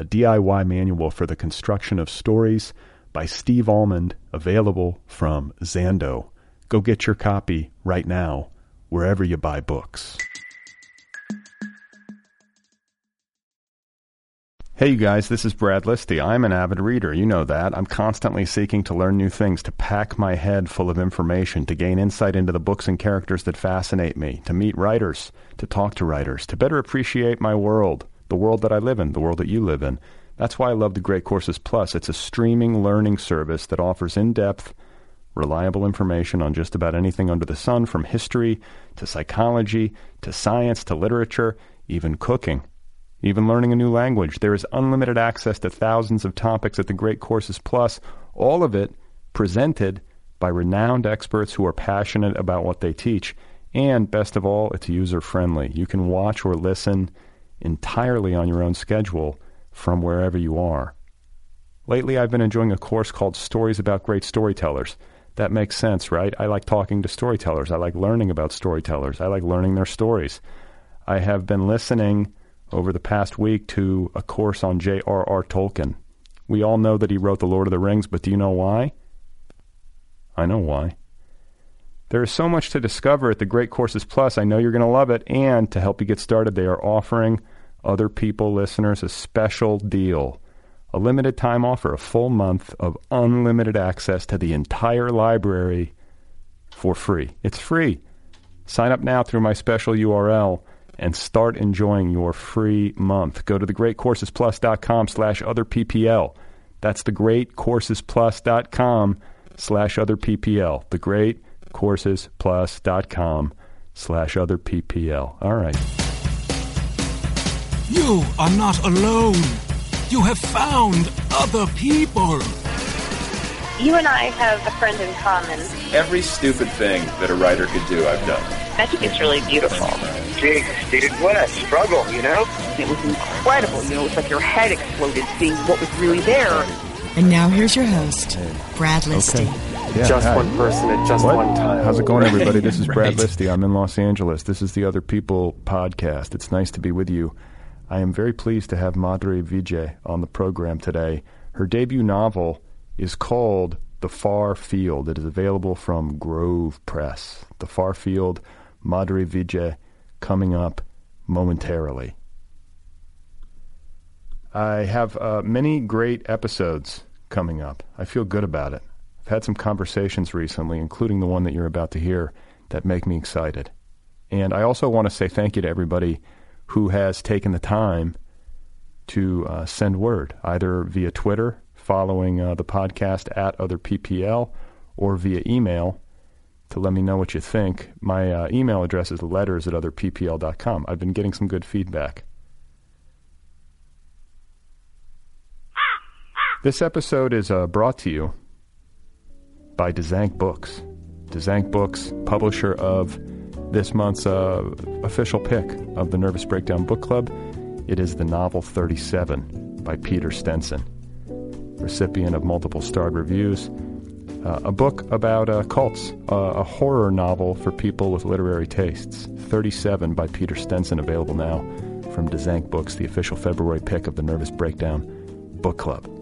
a DIY manual for the construction of stories by Steve Almond, available from Zando. Go get your copy right now, wherever you buy books. Hey, you guys, this is Brad Listi. I'm an avid reader. You know that. I'm constantly seeking to learn new things, to pack my head full of information, to gain insight into the books and characters that fascinate me, to meet writers, to talk to writers, to better appreciate my world the world that I live in, the world that you live in. That's why I love the Great Courses Plus. It's a streaming learning service that offers in depth, reliable information on just about anything under the sun, from history to psychology to science to literature, even cooking, even learning a new language. There is unlimited access to thousands of topics at the Great Courses Plus, all of it presented by renowned experts who are passionate about what they teach. And best of all, it's user friendly. You can watch or listen entirely on your own schedule from wherever you are. Lately, I've been enjoying a course called Stories About Great Storytellers. That makes sense, right? I like talking to storytellers. I like learning about storytellers. I like learning their stories. I have been listening over the past week to a course on J.R.R. Tolkien. We all know that he wrote The Lord of the Rings, but do you know why? I know why. There is so much to discover at the Great Courses Plus. I know you're going to love it. And to help you get started, they are offering other people, listeners, a special deal. A limited time offer, a full month of unlimited access to the entire library for free. It's free. Sign up now through my special URL and start enjoying your free month. Go to thegreatcoursesplus.com slash other PPL. That's thegreatcoursesplus.com slash other PPL. The Great coursesplus.com slash other PPL. All right. You are not alone. You have found other people. You and I have a friend in common. Every stupid thing that a writer could do, I've done. I think it's really beautiful. Gee, dude, what a struggle, you know? It was incredible. You know, it was like your head exploded seeing what was really there. And now here's your host, Brad Listi. Okay. Yeah, just hi. one person at just What? one time. How's it going, everybody? This is Brad Right. Listi. I'm in Los Angeles. This is the Other People podcast. It's nice to be with you. I am very pleased to have Madhuri Vijay on the program today. Her debut novel is called The Far Field. It is available from Grove Press. The Far Field, Madhuri Vijay, coming up momentarily. I have uh, many great episodes coming up. I feel good about it. Had some conversations recently, including the one that you're about to hear, that make me excited. And I also want to say thank you to everybody who has taken the time to uh, send word, either via Twitter, following uh, the podcast at OtherPPL, or via email to let me know what you think. My uh, email address is letters at otherppl.com. I've been getting some good feedback. This episode is uh, brought to you by Dzanc Books. Dzanc Books, publisher of this month's uh, official pick of the Nervous Breakdown Book Club. It is the novel 37 by Peter Stenson, recipient of multiple starred reviews. Uh, a book about uh, cults, uh, a horror novel for people with literary tastes. 37 by Peter Stenson, available now from Dzanc Books, the official February pick of the Nervous Breakdown Book Club.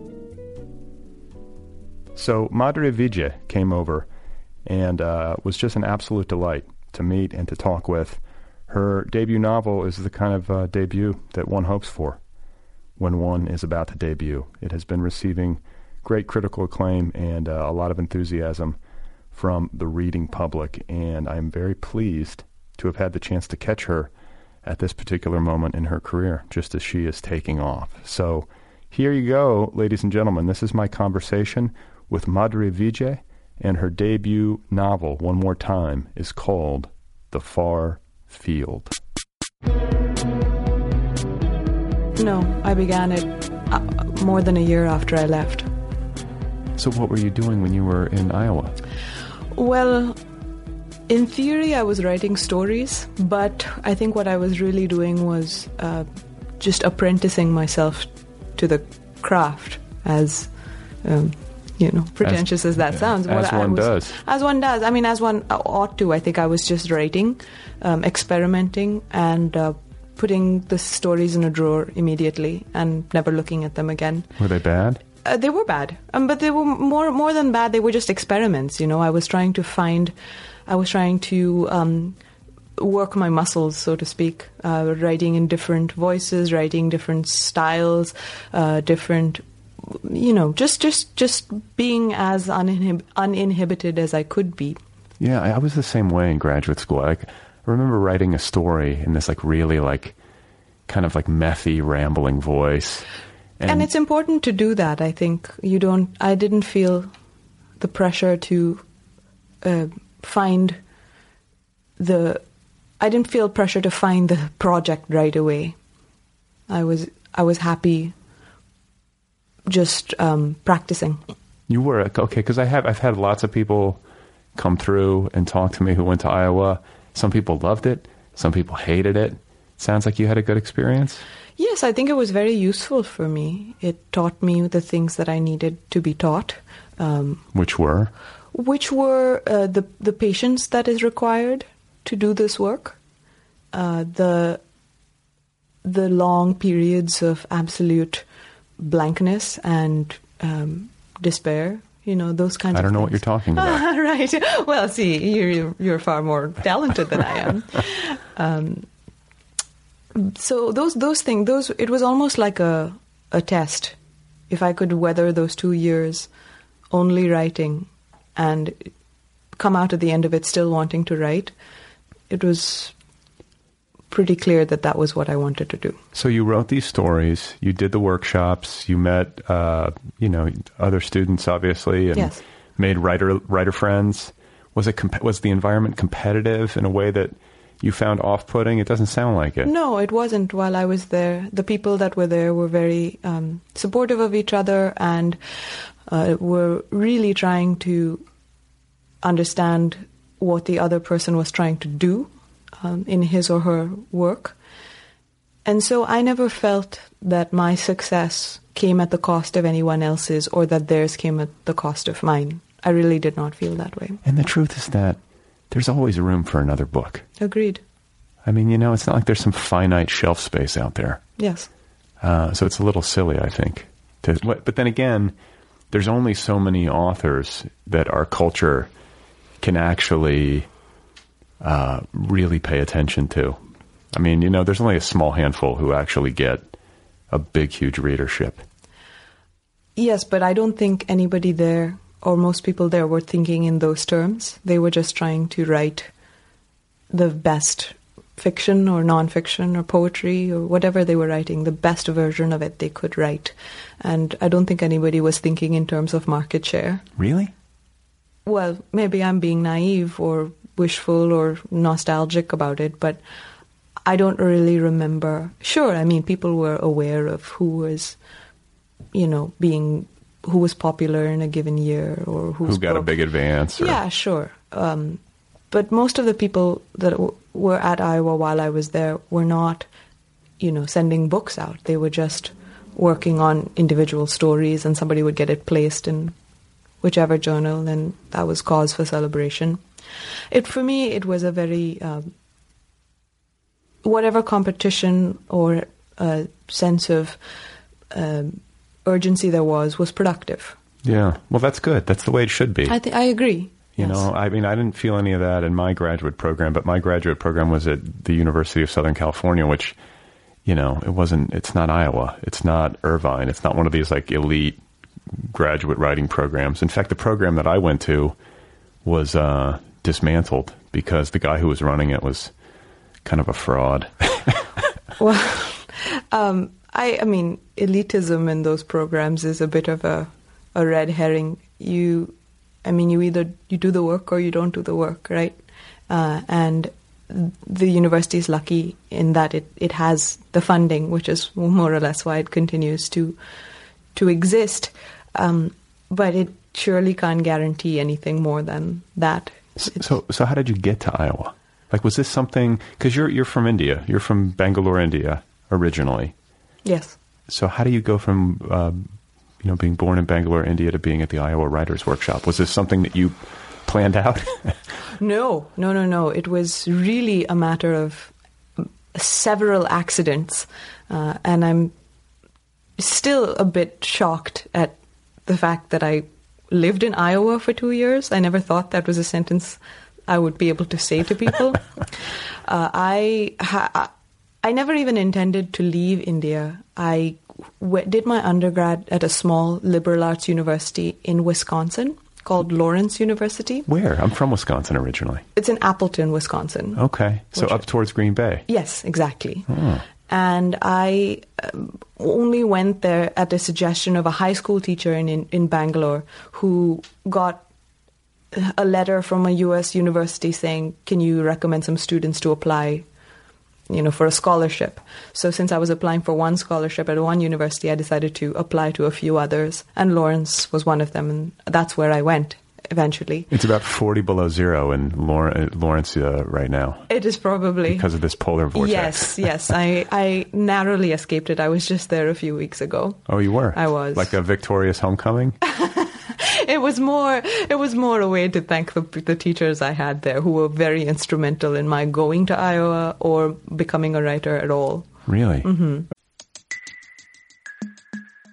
So Madhuri Vijay came over and uh, was just an absolute delight to meet and to talk with. Her debut novel is the kind of uh, debut that one hopes for when one is about to debut. It has been receiving great critical acclaim and uh, a lot of enthusiasm from the reading public. And I'm very pleased to have had the chance to catch her at this particular moment in her career, just as she is taking off. So here you go, ladies and gentlemen. This is my conversation with Madhuri Vijay, and her debut novel, One More Time, is called The Far Field. No, I began it uh, more than a year after I left. So, what were you doing when you were in Iowa? Well, in theory, I was writing stories, but I think what I was really doing was uh, just apprenticing myself to the craft as. Um, you know, pretentious as, as that sounds. As one was, does. As one does. I mean, as one ought to. I think I was just writing, um, experimenting, and uh, putting the stories in a drawer immediately and never looking at them again. Were they bad? Uh, they were bad, um, but they were more more than bad. They were just experiments. You know, I was trying to find, I was trying to. Um, work my muscles, so to speak, uh, writing in different voices, writing different styles, uh, different you know, just just just being as uninhib- uninhibited as I could be. Yeah, I was the same way in graduate school. Like, I remember writing a story in this like really like kind of like methy, rambling voice. And, and it's important to do that. I think you don't. I didn't feel the pressure to uh, find the. I didn't feel pressure to find the project right away. I was I was happy just um, practicing. You were okay because I have I've had lots of people come through and talk to me who went to Iowa. Some people loved it. Some people hated it. Sounds like you had a good experience. Yes, I think it was very useful for me. It taught me the things that I needed to be taught. Um, which were? Which were uh, the the patience that is required to do this work, uh, the the long periods of absolute blankness and um, despair. You know those kinds. Of I don't know what you're talking about. right. Well, see, you're you're far more talented than I am. Um, so those those things, those it was almost like a a test. If I could weather those two years, only writing, and come out at the end of it still wanting to write, it was pretty clear that that was what I wanted to do. So you wrote these stories, you did the workshops, you met, uh, you know, other students, obviously, and yes. made writer writer friends. Was it comp- was the environment competitive in a way that you found off-putting? It doesn't sound like it. No, it wasn't. While I was there, the people that were there were very um, supportive of each other and uh, were really trying to understand what the other person was trying to do um, in his or her work. And so I never felt that my success came at the cost of anyone else's or that theirs came at the cost of mine. I really did not feel that way. And the truth is that there's always room for another book. Agreed. I mean, you know, it's not like there's some finite shelf space out there. Yes. Uh, so it's a little silly, I think. To, but then again, there's only so many authors that our culture can actually uh, really pay attention to. I mean, you know, there's only a small handful who actually get a big, huge readership. Yes, but I don't think anybody there or most people there were thinking in those terms. They were just trying to write the best fiction or nonfiction or poetry or whatever they were writing, the best version of it they could write. And I don't think anybody was thinking in terms of market share. Really? Well, maybe I'm being naive or wishful or nostalgic about it, but I don't really remember. Sure, I mean, people were aware of who was, you know, being who was popular in a given year or who got book. a big advance. Or... Yeah, sure. Um, but most of the people that w- were at Iowa while I was there were not, you know, sending books out. They were just working on individual stories, and somebody would get it placed in whichever journal, and that was cause for celebration. It for me, it was a very um, whatever competition or uh, sense of um, urgency there was was productive. Yeah, well, that's good. That's the way it should be. I th- I agree. You yes. know, I mean, I didn't feel any of that in my graduate program, but my graduate program was at the University of Southern California, which, you know, it wasn't. It's not Iowa. It's not Irvine. It's not one of these like elite graduate writing programs. In fact, the program that I went to was uh, dismantled because the guy who was running it was kind of a fraud. Well, um, I, I mean, elitism in those programs is a bit of a, a red herring. You, I mean, you either you do the work or you don't do the work, right? Uh, and the university is lucky in that it, it has the funding, which is more or less why it continues to to exist. Um, but it surely can't guarantee anything more than that. So, so how did you get to Iowa? Like, was this something? Because you're you're from India. You're from Bangalore, India, originally. Yes. So, how do you go from um, you know being born in Bangalore, India, to being at the Iowa Writers Workshop? Was this something that you planned out? no, no, no, no. It was really a matter of several accidents, uh, and I'm still a bit shocked at the fact that I lived in Iowa for two years. I never thought that was a sentence I would be able to say to people. uh, I ha- I never even intended to leave India. I w- did my undergrad at a small liberal arts university in Wisconsin called Lawrence University. Where? I'm from Wisconsin originally. It's in Appleton, Wisconsin. Okay, so up towards Green Bay. Yes, exactly. And I um, only went there at the suggestion of a high school teacher in, in, in Bangalore who got a letter from a US university saying, Can you recommend some students to apply? You know, for a scholarship. So, since I was applying for one scholarship at one university, I decided to apply to a few others, and Lawrence was one of them, and that's where I went eventually. It's about 40 below zero in Lawr- Lawrence uh, right now It is probably because of this polar vortex. Yes, yes. I, I narrowly escaped it. I was just there a few weeks ago. Oh, you were. I was. like a victorious homecoming. It was more it was more a way to thank the, the teachers I had there who were very instrumental in my going to Iowa or becoming a writer at all. Really? Mm-hmm.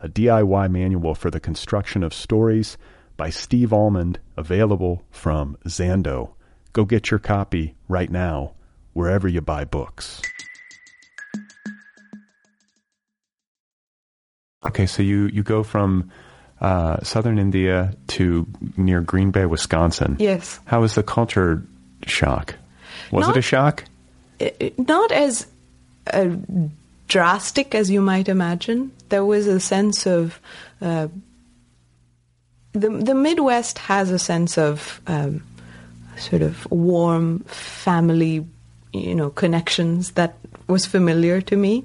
a DIY manual for the construction of stories by Steve Almond, available from Zando. Go get your copy right now, wherever you buy books. Okay, so you, you go from uh, southern India to near Green Bay, Wisconsin. Yes. How was the culture shock? Was Not- it a shock? It- it- not as uh, drastic as you might imagine. There was a sense of uh, the the Midwest has a sense of um, sort of warm family, you know, connections that was familiar to me.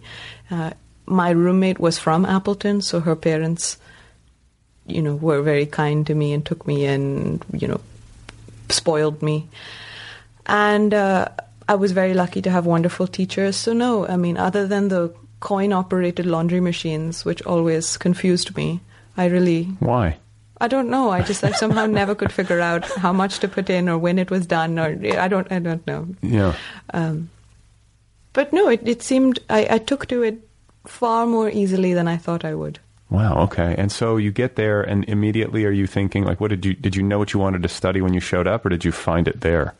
Uh, my roommate was from Appleton, so her parents, you know, were very kind to me and took me in, you know, spoiled me. And uh, I was very lucky to have wonderful teachers. So, no, I mean, other than the coin operated laundry machines, which always confused me, I really, Why? I don't know. I just I somehow never could figure out how much to put in or when it was done, or I don't, I don't know. Yeah. Um, but no, it, it seemed I, I took to it far more easily than I thought I would. Wow. Okay. And so you get there, and immediately are you thinking like, what did you did you know what you wanted to study when you showed up, or did you find it there?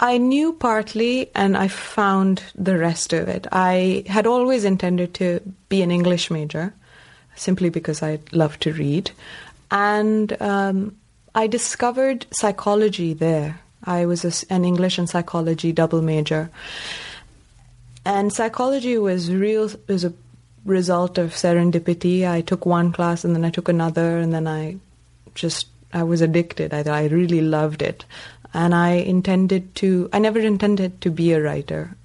I knew partly, and I found the rest of it. I had always intended to be an English major, simply because I love to read, and um, I discovered psychology there. I was a an English and psychology double major, and psychology was real was a result of serendipity. I took one class and then I took another, and then I just I was addicted. I, I really loved it. And I intended to, I never intended to be a writer,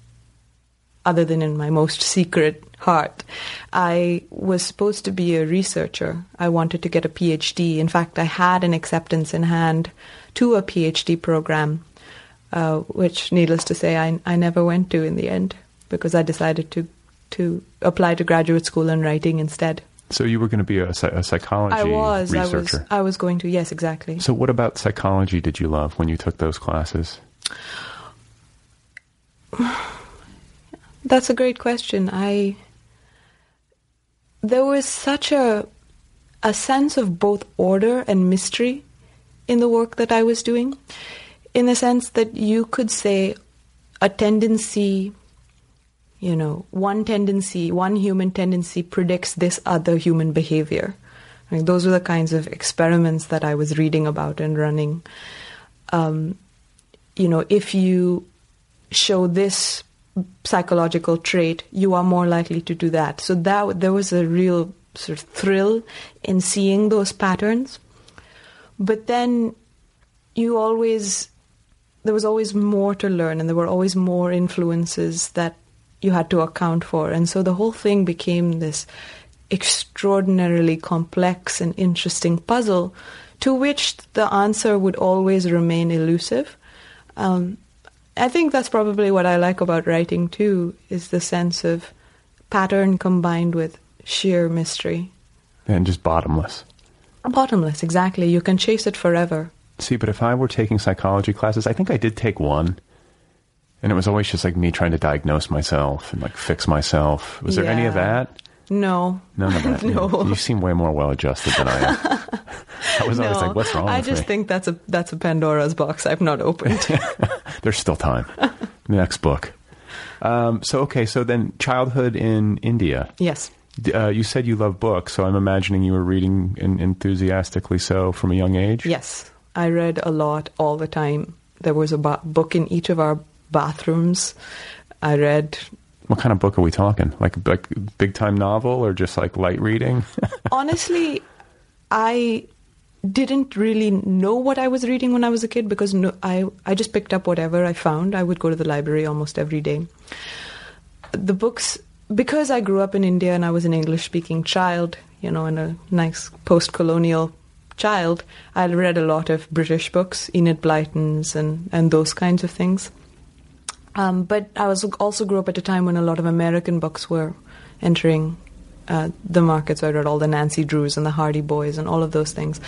other than in my most secret heart. I was supposed to be a researcher. I wanted to get a PhD. In fact, I had an acceptance in hand to a PhD program, uh, which, needless to say, I, I never went to in the end because I decided to, to apply to graduate school in writing instead. So you were going to be a, a psychology I was. researcher. I was. I was going to. Yes, exactly. So what about psychology did you love when you took those classes? That's a great question. I there was such a a sense of both order and mystery in the work that I was doing, in the sense that you could say a tendency, you know, one tendency, one human tendency predicts this other human behavior. Like those were the kinds of experiments that I was reading about and running. Um, you know, if you show this psychological trait, you are more likely to do that. So that there was a real sort of thrill in seeing those patterns. But then you always there was always more to learn and there were always more influences that you had to account for. And so the whole thing became this extraordinarily complex and interesting puzzle to which the answer would always remain elusive. Um, I think that's probably what I like about writing too, is the sense of pattern combined with sheer mystery. And just bottomless. Bottomless, exactly. You can chase it forever. See, but if I were taking psychology classes, I think I did take one. And it was always just like me trying to diagnose myself and like fix myself. Was there any of that? No. None of that. No. You seem way more well adjusted than I am. I was always like, what's wrong I just me? think that's a that's a Pandora's box I've not opened. There's still time. Next book. Um, so, okay, so then childhood in India. yes. Uh, you said you love books, so I'm imagining you were reading in, enthusiastically so from a young age? Yes. I read a lot all the time. There was a book in each of our bathrooms. I read What kind of book are we talking? Like like big time novel or just like light reading? honestly, I didn't really know what I was reading when I was a kid because no, I I just picked up whatever I found. I would go to the library almost every day. The books because I grew up in India and I was an English speaking child, you know, and a nice post colonial child, I read a lot of British books, Enid Blyton's and, and those kinds of things. Um, but I was also grew up at a time when a lot of American books were entering uh, the market. So I read all the Nancy Drews and the Hardy Boys and all of those things.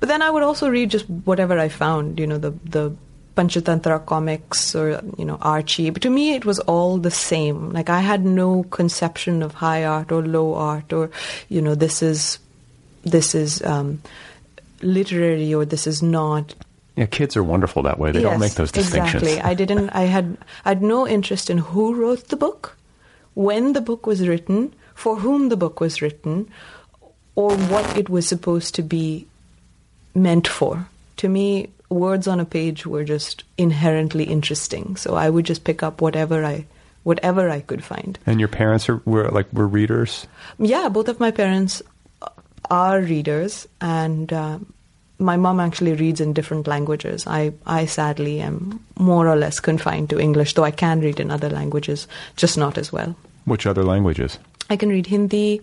But then I would also read just whatever I found, you know, the the Panchatantra comics or you know Archie. But to me, it was all the same. Like I had no conception of high art or low art or you know this is this is um, literary or this is not yeah, kids are wonderful that way. They don't make those distinctions. Exactly. I didn't. I had. I had no interest in who wrote the book, when the book was written, for whom the book was written, or what it was supposed to be meant for. To me, words on a page were just inherently interesting. So I would just pick up whatever I, whatever I could find. And your parents are were like were readers. Yeah, both of my parents are readers, and uh, my mom actually reads in different languages. I, I sadly am more or less confined to English, though I can read in other languages, just not as well. Which other languages? I can read Hindi.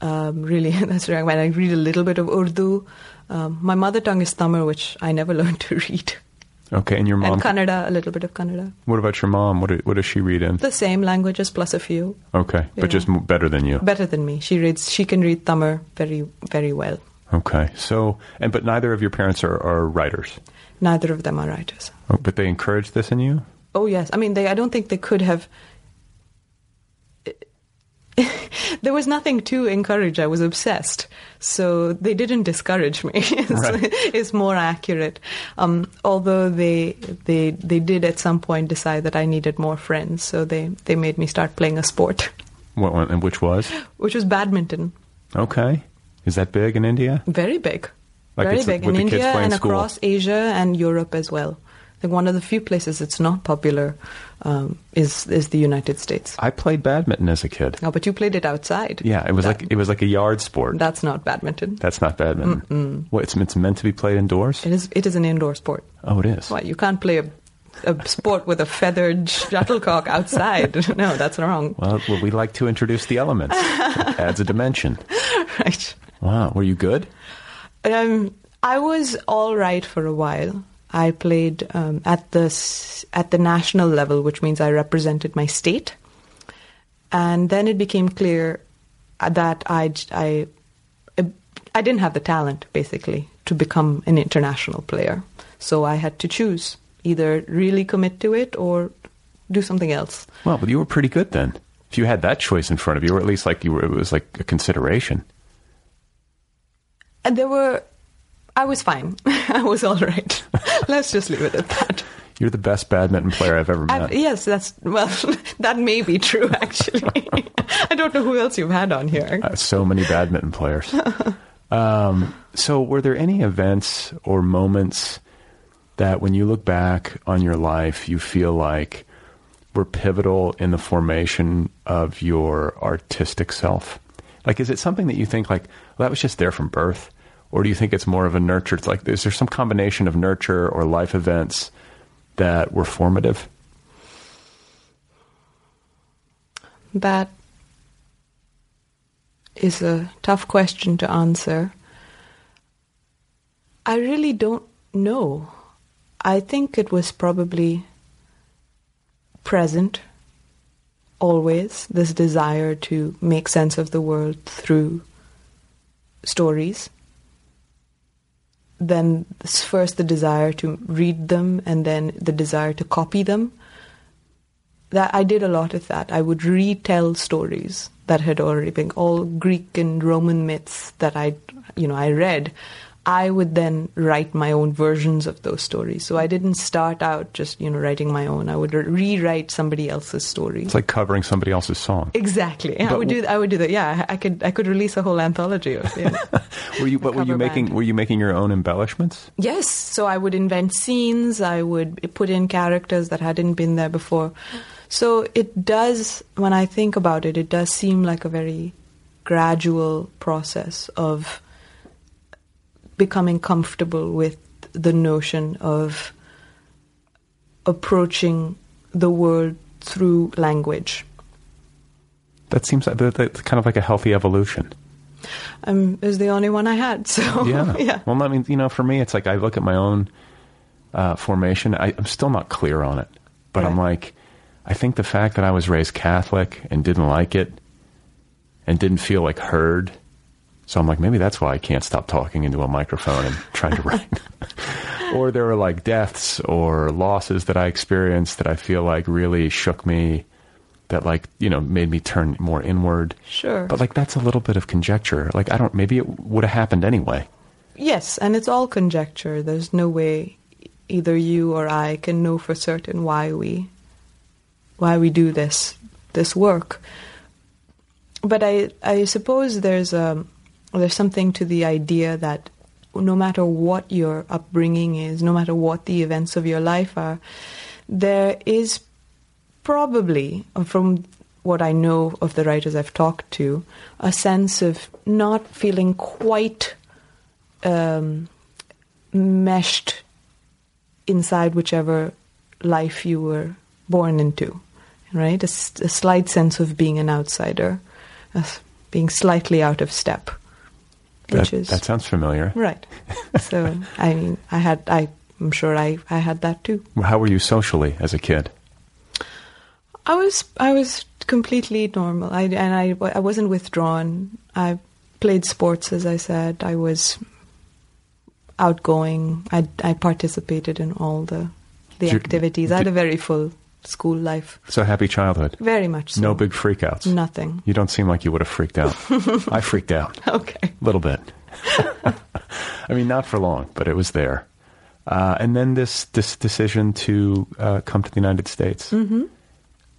Um, really, that's right. When I read a little bit of Urdu. Um, my mother tongue is Tamil, which I never learned to read. Okay, and your mom. and Kannada, a little bit of Kannada. What about your mom? What what does she read in? The same languages plus a few. Okay, but just better than you. Better than me. She reads. She can read Tamil very, very well. Okay, so and but neither of your parents are, are writers. Neither of them are writers. Oh, but they encourage this in you. Oh yes, I mean they. I don't think they could have. there was nothing to encourage. I was obsessed, so they didn't discourage me. it's, Right. it's more accurate. Um, although they they they did at some point decide that I needed more friends, so they they made me start playing a sport, What one? And which was? which was badminton. Okay, is that big in India? Very big, Like very big in India and school. across Asia and Europe as well. I think one of the few places it's not popular um, is is the United States. I played badminton as a kid. Oh, but you played it outside. Yeah, it was That- like it was like a yard sport. That's not badminton. That's not badminton. What, it's, it's meant to be played indoors? It is. It is an indoor sport. Oh, it is. Why you can't play a, a sport with a feathered shuttlecock outside? no, that's wrong. Well, well, we like to introduce the elements. It adds a dimension. Right. Wow, were you good? Um, I was all right for a while. I played um, at the at the national level, which means I represented my state, and then it became clear that I, I, I didn't have the talent basically to become an international player. So I had to choose either really commit to it or do something else. Well, but you were pretty good then. If you had that choice in front of you, or at least like you were, it was like a consideration. And there were, I was fine. I was all right. Let's just leave it at that. You're the best badminton player I've ever met. I've, yes, that's well. that may be true. Actually, I don't know who else you've had on here. Uh, so many badminton players. um, so, were there any events or moments that, when you look back on your life, you feel like were pivotal in the formation of your artistic self? Like, is it something that you think like well, that was just there from birth, or do you think it's more of a nurture? It's like, is there some combination of nurture or life events that were formative? That is a tough question to answer. I really don't know. I think it was probably present always, this desire to make sense of the world through stories. Then first the desire to read them and then the desire to copy them that I did a lot of that. I would retell stories that had already been all Greek and Roman myths that I, you know, I read. I would then write my own versions of those stories. So I didn't start out just you know writing my own. I would re- rewrite somebody else's story. It's like covering somebody else's song. Exactly. I would do. I would do that. Yeah, I I could. I could release a whole anthology of it. Were you? But were you making? band. Were you making your own embellishments? Yes, so I would invent scenes, I would put in characters that hadn't been there before. So it does, when I think about it, it does seem like a very gradual process of becoming comfortable with the notion of approaching the world through language. That seems like that's kind of like a healthy evolution. Um, it was the only one I had, so Yeah. Yeah. Well, I mean, you know, for me, it's like I look at my own uh, formation. I, I'm still not clear on it, but I'm like, I think the fact that I was raised Catholic and didn't like it and didn't feel like heard. So I'm like, maybe that's why I can't stop talking into a microphone and trying to write. or there were like deaths or losses that I experienced that I feel like really shook me, that like, you know, made me turn more inward. Sure. But like, that's a little bit of conjecture. Like, I don't, maybe it would have happened anyway. Yes, and it's all conjecture. There's no way either you or I can know for certain why we why we do this this work. But I I suppose there's um there's something to the idea that no matter what your upbringing is, no matter what the events of your life are, there is probably, from what I know of the writers I've talked to, a sense of not feeling quite um, meshed inside whichever life you were born into, right? A slight sense of being an outsider, being slightly out of step, which That, is that sounds familiar. right. so I mean, I had, I, I'm sure I, I had that too. How were you socially as a kid? I was I was completely normal. I and I I wasn't withdrawn. I played sports, as I said. I was outgoing. I I participated in all the the Did you- activities. I had a very full school life. So happy childhood. Very much so. No big freakouts. Nothing. You don't seem like you would have freaked out. I freaked out Okay. a little bit. I mean, not for long, but it was there. Uh, and then this this decision to uh, come to the United States. Mm-hmm.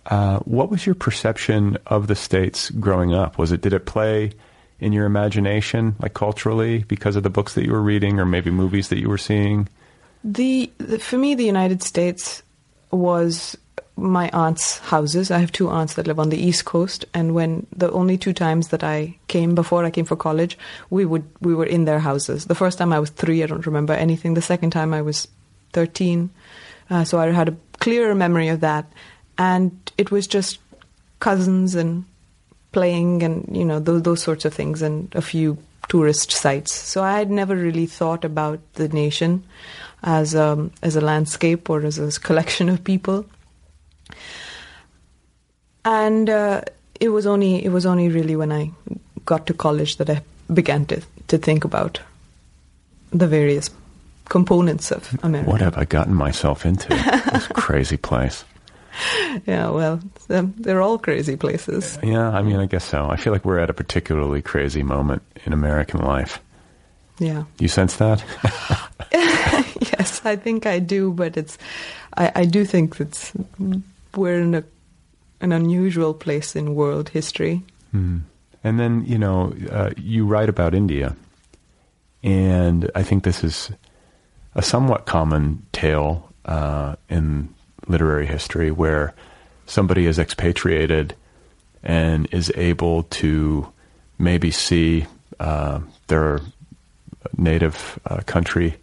Uh, what was your perception of the states growing up? Was it did it play in your imagination, like culturally, because of the books that you were reading, or maybe movies that you were seeing? The, the for me, the United States was my aunt's houses. I have two aunts that live on the East Coast, and when the only two times that I came before I came for college, we would we were in their houses. The first time I was three, I don't remember anything. The second time I was thirteen, uh, so I had a clearer memory of that, and it was just cousins and playing and you know those those sorts of things and a few tourist sites. So I had never really thought about the nation as um, as a landscape or as a collection of people. And uh, it was only it was only really when I got to college that I began to to think about the various components of America. What have I gotten myself into? this crazy place. Yeah, well, um, they're all crazy places. Yeah, I mean, I guess so. I feel like we're at a particularly crazy moment in American life. Yeah. You sense that? yes, I think I do, but it's I, I do think that we're in a an unusual place in world history. Hmm. And then you know uh, you write about India, and I think this is a somewhat common tale uh, in literary history where somebody is expatriated and is able to maybe see uh, their native uh, country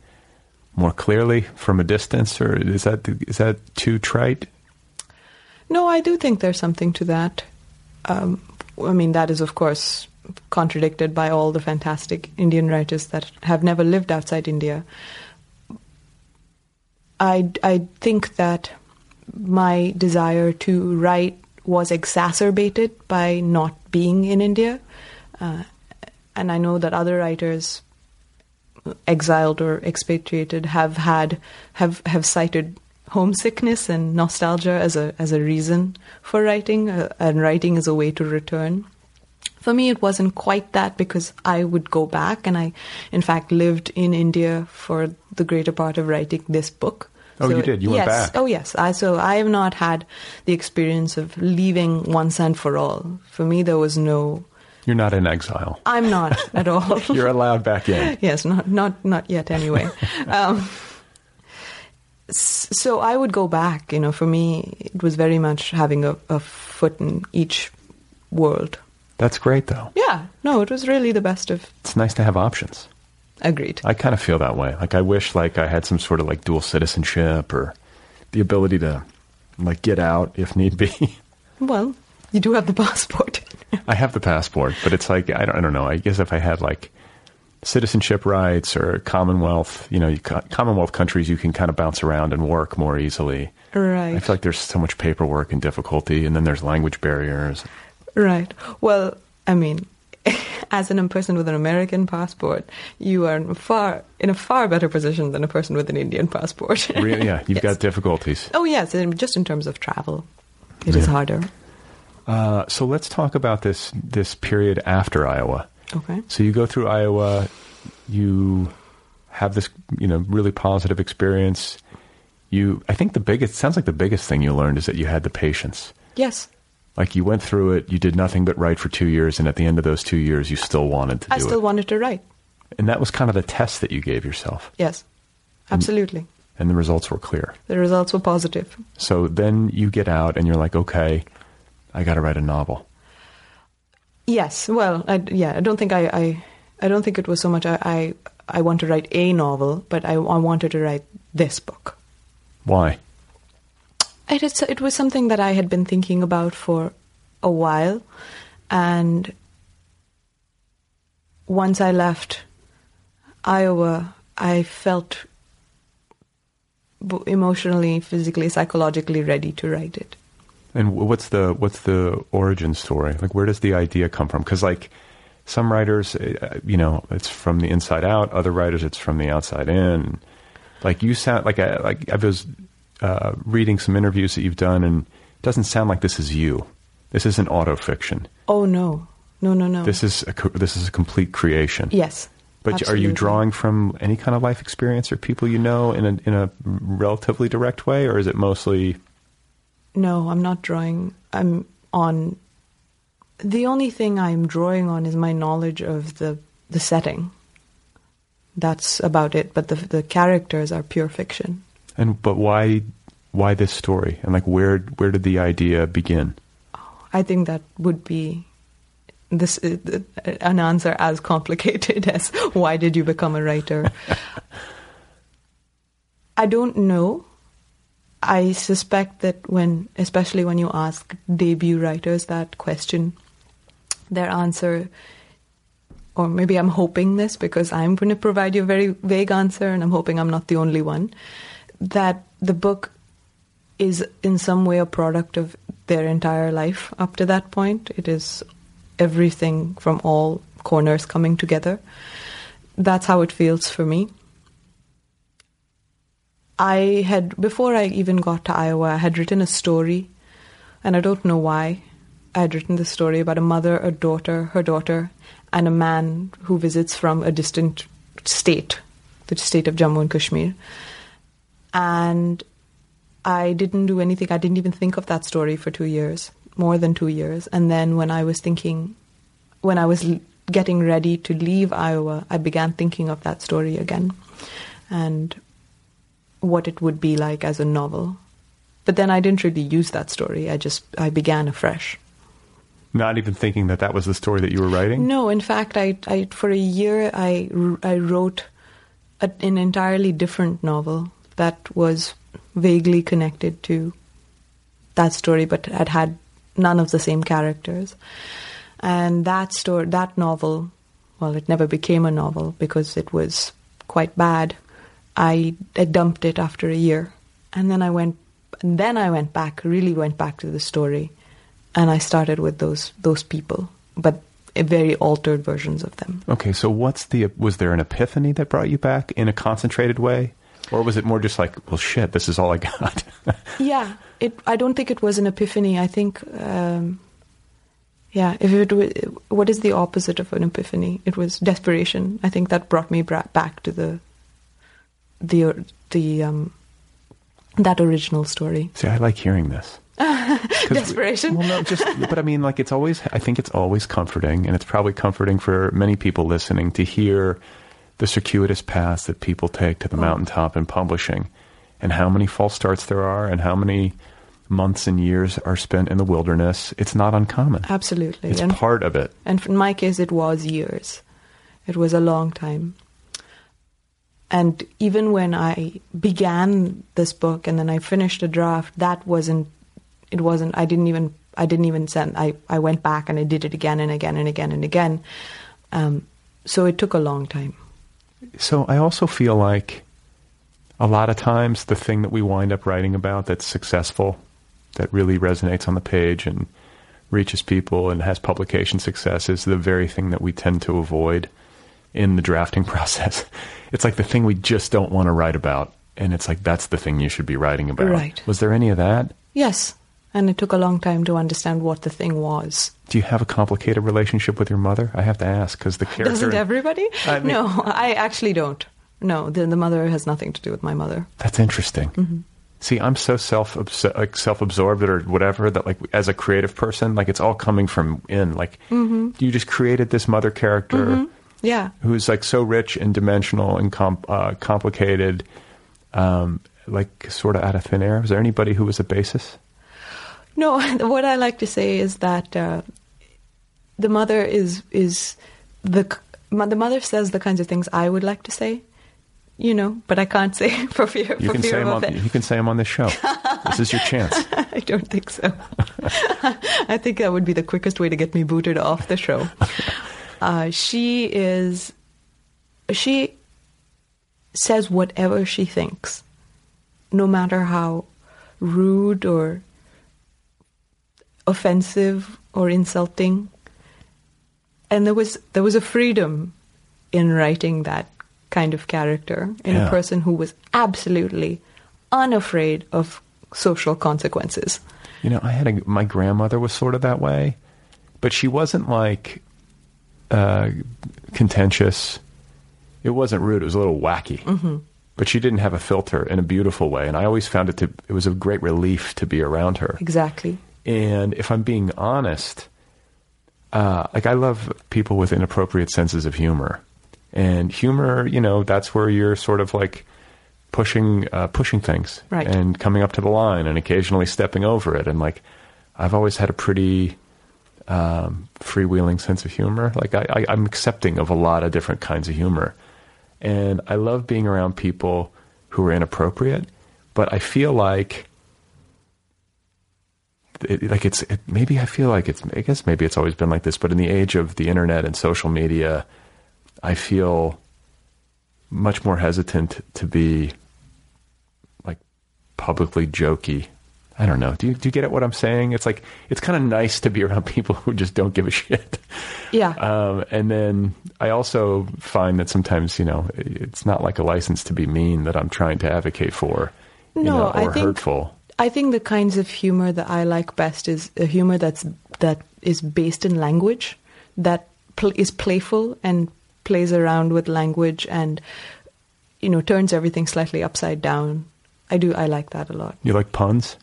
more clearly from a distance, or is that is that too trite? No, I do think there's something to that. Um, I mean, that is of course contradicted by all the fantastic Indian writers that have never lived outside India. I I think that my desire to write was exacerbated by not being in India. Uh, and I know that other writers, exiled or expatriated, have had have have cited homesickness and nostalgia as a as a reason for writing, uh, and writing as a way to return. For me, it wasn't quite that because I would go back, and I, in fact, lived in India for the greater part of writing this book. Oh, you did. You yes. went back. Oh, yes. I so I have not had the experience of leaving once and for all. For me, there was no. You're not in exile. I'm not at all. You're allowed back in. yes, not not not yet. Anyway, um, so I would go back. You know, for me, it was very much having a, a foot in each world. That's great, though. Yeah. No, it was really the best of. It's nice to have options. Agreed. I kind of feel that way. Like I wish like I had some sort of like dual citizenship or the ability to like get out if need be. Well, you do have the passport. I have the passport, but it's like I don't, I don't know. I guess if I had like citizenship rights or Commonwealth, you know, you, Commonwealth countries, you can kind of bounce around and work more easily. Right. I feel like there's so much paperwork and difficulty, and then there's language barriers. Right. Well, I mean, as a person with an American passport, you are in far in a far better position than a person with an Indian passport. really? Yeah, you've Yes. got difficulties. Oh yes, just in terms of travel, it is Yeah. harder. Uh, so let's talk about this this period after Iowa. Okay. So you go through Iowa, you have this, you know, really positive experience. You, I think the biggest sounds like the biggest thing you learned is that you had the patience. Yes, Like you went through it, you did nothing but write for two years, and at the end of those two years, you still wanted to I still it. wanted to write. and that was kind of the test that you gave yourself, Yes, absolutely. and the results were clear. The results were positive. So then you get out, and you're like, okay, I got to write a novel. Yes. Well, I, yeah, I don't think I, I, I don't think it was so much I, I, I want to write a novel, but I, I wanted to write this book. Why? It, is, it was something that I had been thinking about for a while, and once I left Iowa, I felt emotionally, physically, psychologically ready to write it. And what's the what's the origin story? Like, where does the idea come from? Because like some writers, uh, you know, it's from the inside out. Other writers, it's from the outside in. Like you sound like I like I was uh, reading some interviews that you've done, and it doesn't sound like this is you. This isn't autofiction. Oh no, no, no, no. This is a, this is a complete creation. yes. But are you drawing from any kind of life experience or people you know in a in a relatively direct way, or is it mostly No, I'm not drawing. I'm on. The only thing I'm drawing on is my knowledge of the the setting. That's about it. But the the characters are pure fiction. And but why why this story? And like where where did the idea begin? I think that would be this uh, an answer as complicated as why did you become a writer? I don't know. I suspect that when, especially when you ask debut writers that question, their answer, or maybe I'm hoping this because I'm going to provide you a very vague answer, and I'm hoping I'm not the only one, that the book is in some way a product of their entire life up to that point. It is everything from all corners coming together. That's how it feels for me. I had, before I even got to Iowa, I had written a story, and I don't know why. I had written this story about a mother, a daughter, her daughter, and a man who visits from a distant state, the state of Jammu and Kashmir. And I didn't do anything, I didn't even think of that story for two years, more than two years. And then when I was thinking, when I was getting ready to leave Iowa, I began thinking of that story again. And what it would be like as a novel. But then I didn't really use that story. I just I began afresh. Not even thinking that that was the story that you were writing. No, in fact, I, I for a year I I wrote a, an entirely different novel that was vaguely connected to that story, but had had none of the same characters. And that story, that novel, well, it never became a novel because it was quite bad. I, I dumped it after a year, and then I went, and then I went back, really went back to the story, and I started with those those people, but very altered versions of them. Okay, so what's the was there an epiphany that brought you back in a concentrated way, or was it more just like, well, shit, this is all I got? yeah, it. I don't think it was an epiphany. I think. Um, yeah, if it was, what is the opposite of an epiphany? It was desperation. I think that brought me bra- back to the the the um, that original story. See, I like hearing this. Desperation. well, no, just but I mean, like it's always. I think it's always comforting, and it's probably comforting for many people listening to hear the circuitous paths that people take to the Oh. mountaintop in publishing, and how many false starts there are, and how many months and years are spent in the wilderness. It's not uncommon. Absolutely. It's and, part of it. and in my case, it was years. It was a long time. And even when I began this book and then I finished a draft, that wasn't. It wasn't. I didn't even. I didn't even send. I I went back and I did it again and again and again and again. Um, so it took a long time. So I also feel like a lot of times the thing that we wind up writing about that's successful, that really resonates on the page and reaches people and has publication success is the very thing that we tend to avoid in the drafting process. It's like the thing we just don't want to write about. And it's like, that's the thing you should be writing about. Right. Was there any of that? Yes, and it took a long time to understand what the thing was. Do you have a complicated relationship with your mother? I have to ask because the character. Doesn't everybody? I mean- no, I actually don't. No, the, the mother has nothing to do with my mother. That's interesting. Mm-hmm. See, I'm so self like self absorbed or whatever that like as a creative person, like it's all coming from in. Like Mm-hmm. you just created this mother character Yeah. who's like so rich and dimensional and com- uh, complicated, um, like sort of out of thin air. Was there anybody who was a basis? No, what I like to say is that uh, the mother is is the the mother says the kinds of things I would like to say, you know, but I can't say for fear You for can fear say of him on. You can say him on this show. this is your chance. I don't think so. I think that would be the quickest way to get me booted off the show. Uh, she is. She says whatever she thinks, no matter how rude or offensive or insulting. And there was there was a freedom in writing that kind of character in Yeah. a person who was absolutely unafraid of social consequences. You know, I had a, my grandmother was sort of that way, but she wasn't like uh, contentious. It wasn't rude. It was a little wacky, mm-hmm. but she didn't have a filter in a beautiful way. And I always found it to. It was a great relief to be around her. Exactly. And if I'm being honest, uh, like I love people with inappropriate senses of humor. And humor, you know, that's where you're sort of like pushing uh, pushing things Right. and coming up to the line and occasionally stepping over it. And like, I've always had a pretty um, freewheeling sense of humor. Like, I, I, I'm accepting of a lot of different kinds of humor, and I love being around people who are inappropriate. But I feel like it, like it's it, maybe I feel like it's I guess maybe it's always been like this, but in the age of the internet and social media, I feel much more hesitant to be like publicly jokey. I don't know. Do you do you get at what I'm saying? It's like it's kind of nice to be around people who just don't give a shit. Yeah. Um, and then I also find that sometimes you know it's not like a license to be mean that I'm trying to advocate for, you No, know, I think- hurtful. I think the kinds of humor that I like best is a humor that's that is based in language, that pl- is playful and plays around with language and you know turns everything slightly upside down. I do. I like that a lot. You like puns?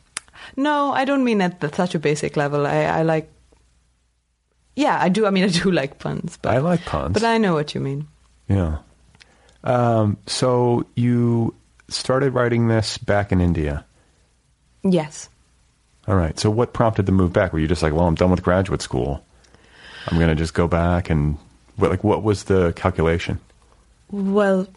No, I don't mean at the, such a basic level. I, I like. Yeah, I do. I mean, I do like puns, but I like puns. but I know what you mean. Yeah. Um, so you started writing this back in India. Yes. All right. So what prompted the move back? Were you just like, well, I'm done with graduate school. I'm going to just go back and what, like what was the calculation? Well,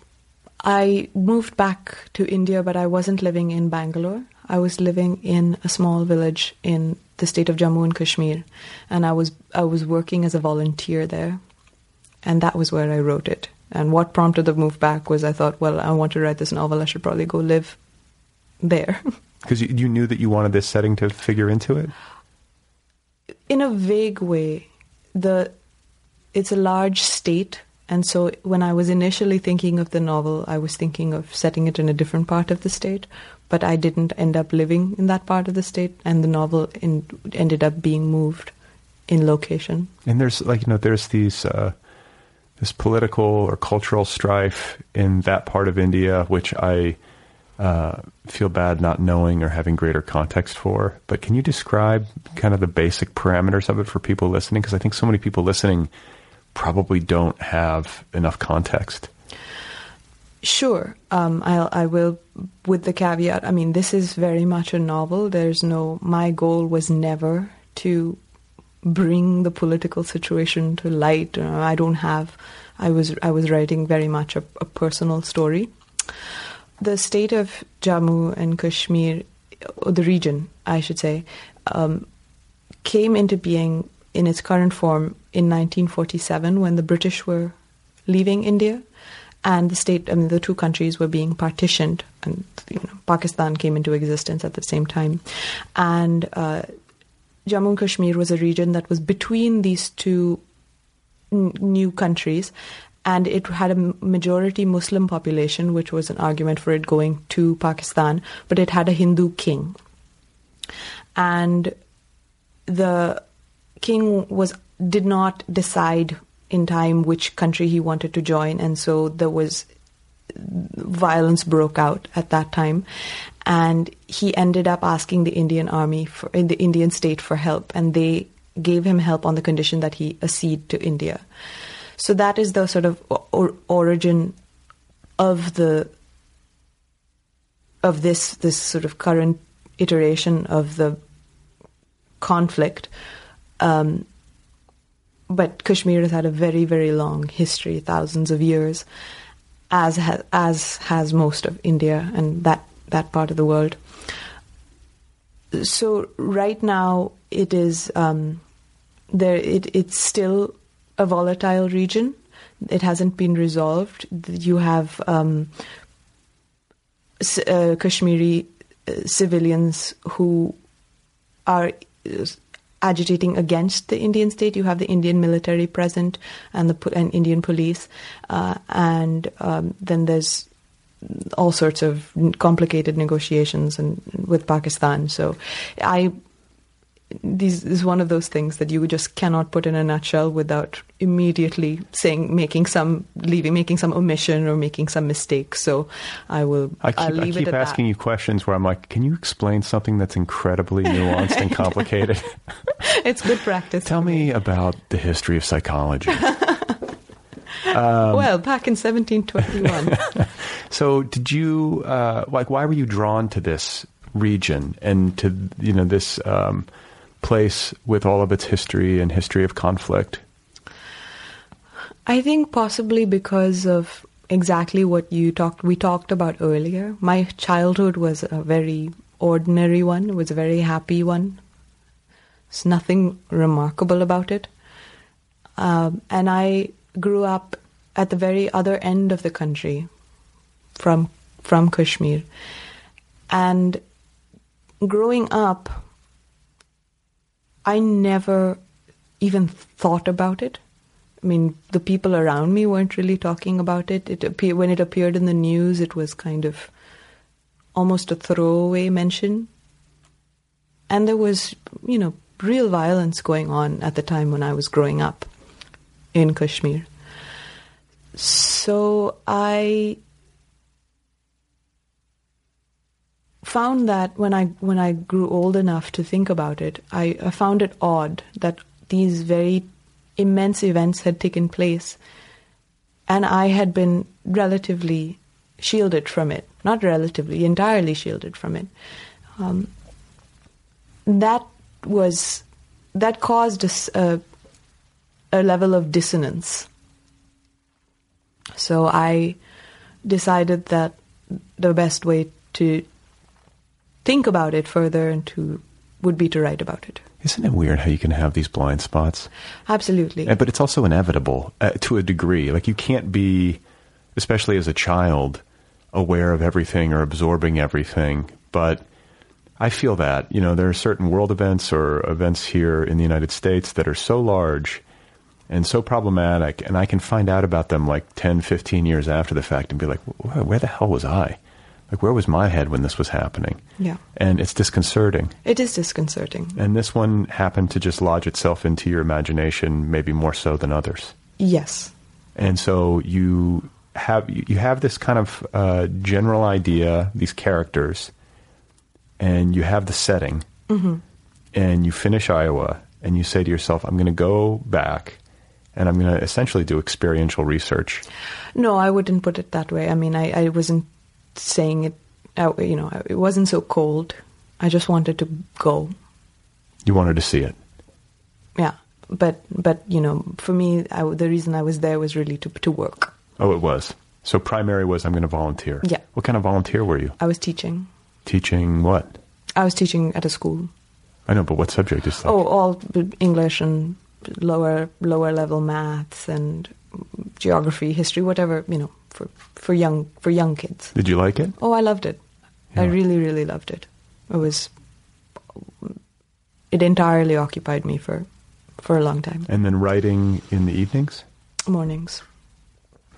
I moved back to India, but I wasn't living in Bangalore. I was living in a small village in the state of Jammu and Kashmir, and I was I was working as a volunteer there, and that was where I wrote it. And what prompted the move back was I thought, well, I want to write this novel. I should probably go live there. Because you, you knew that you wanted this setting to figure into it. in a vague way, the it's a large state, and so when I was initially thinking of the novel, I was thinking of setting it in a different part of the state, but I didn't end up living in that part of the state, and the novel in, ended up being moved in location. And there's like you know there's these uh, this political or cultural strife in that part of India, which I uh, feel bad not knowing or having greater context for. But can you describe kind of the basic parameters of it for people listening? Because I think so many people listening probably don't have enough context. Sure, um, I'll, I will, with the caveat. I mean, this is very much a novel. There's no. My goal was never to bring the political situation to light. Uh, I don't have. I was I was writing very much a, a personal story. The state of Jammu and Kashmir, or the region, I should say, um, came into being in its current form in 1947 when the British were leaving India and the state, I mean, the two countries were being partitioned, and you know, Pakistan came into existence at the same time. And uh, Jammu and Kashmir was a region that was between these two n- new countries, and it had a majority Muslim population, which was an argument for it going to Pakistan, but it had a Hindu king. And the king was did not decide in time which country he wanted to join, and so there was violence broke out at that time, and he ended up asking the Indian army for in the Indian state for help, and they gave him help on the condition that he accede to India. So that is the sort of or- origin of the of this this sort of current iteration of the conflict. Um, but Kashmir has had a very, very long history, thousands of years, as ha- as has most of India and that that part of the world. So right now it is um, there. It, it's still a volatile region. It hasn't been resolved. You have um, uh, Kashmiri uh, civilians who are agitating against the Indian state. You have the Indian military present and the and Indian police, uh, and um, then there's all sorts of complicated negotiations and with Pakistan. So, I this is one of those things that you just cannot put in a nutshell without immediately saying making some leaving making some omission or making some mistake. So, I will I keep, I keep asking that. you questions where I'm like, can you explain something that's incredibly nuanced and complicated? It's good practice. Tell me about the history of psychology. Um, well, back in 1721. So, did you uh, like? Why were you drawn to this region and to you know this um, place with all of its history and history of conflict? I think possibly because of exactly what you talked we talked about earlier. My childhood was a very ordinary one. It was a very happy one. There's nothing remarkable about it. Um, and I grew up at the very other end of the country, from from Kashmir, and growing up, I never even thought about it. I mean, the people around me weren't really talking about it. It appear, when it appeared in the news, it was kind of almost a throwaway mention. And there was, you know, real violence going on at the time when I was growing up in Kashmir. So I found that when I when I grew old enough to think about it, I, I found it odd that these very immense events had taken place, and I had been relatively shielded from it. Not relatively, entirely shielded from it. Um, that was that caused a, a level of dissonance. So I decided that the best way to think about it further and to would be to write about it. Isn't it weird how you can have these blind spots? Absolutely. But it's also inevitable uh, to a degree. Like you can't be, especially as a child, aware of everything or absorbing everything. But I feel that, you know, there are certain world events or events here in the United States that are so large and so problematic, and I can find out about them like 10, 15 years after the fact and be like, where the hell was I? Like, where was my head when this was happening? Yeah. And it's disconcerting. It is disconcerting. And this one happened to just lodge itself into your imagination, maybe more so than others. Yes. And so you have you have this kind of uh, general idea, these characters, and you have the setting, and you finish Iowa, and you say to yourself, "I'm going to go back, and I'm going to essentially do experiential research." No, I wouldn't put it that way. I mean, I, I wasn't saying it, uh, you know, it wasn't so cold. I just wanted to go. You wanted to see it. Yeah. But, but you know, for me, I, the reason I was there was really to, to work. Oh, it was. So primary was I'm going to volunteer. Yeah. What kind of volunteer were you? I was teaching. Teaching what? I was teaching at a school. I know, but what subject is that? Oh, all English and lower lower level maths and geography, history, whatever you know for for young for young kids. Did you like it? Oh, I loved it. I really really loved it. It was it entirely occupied me for for a long time. And then writing in the evenings? Mornings,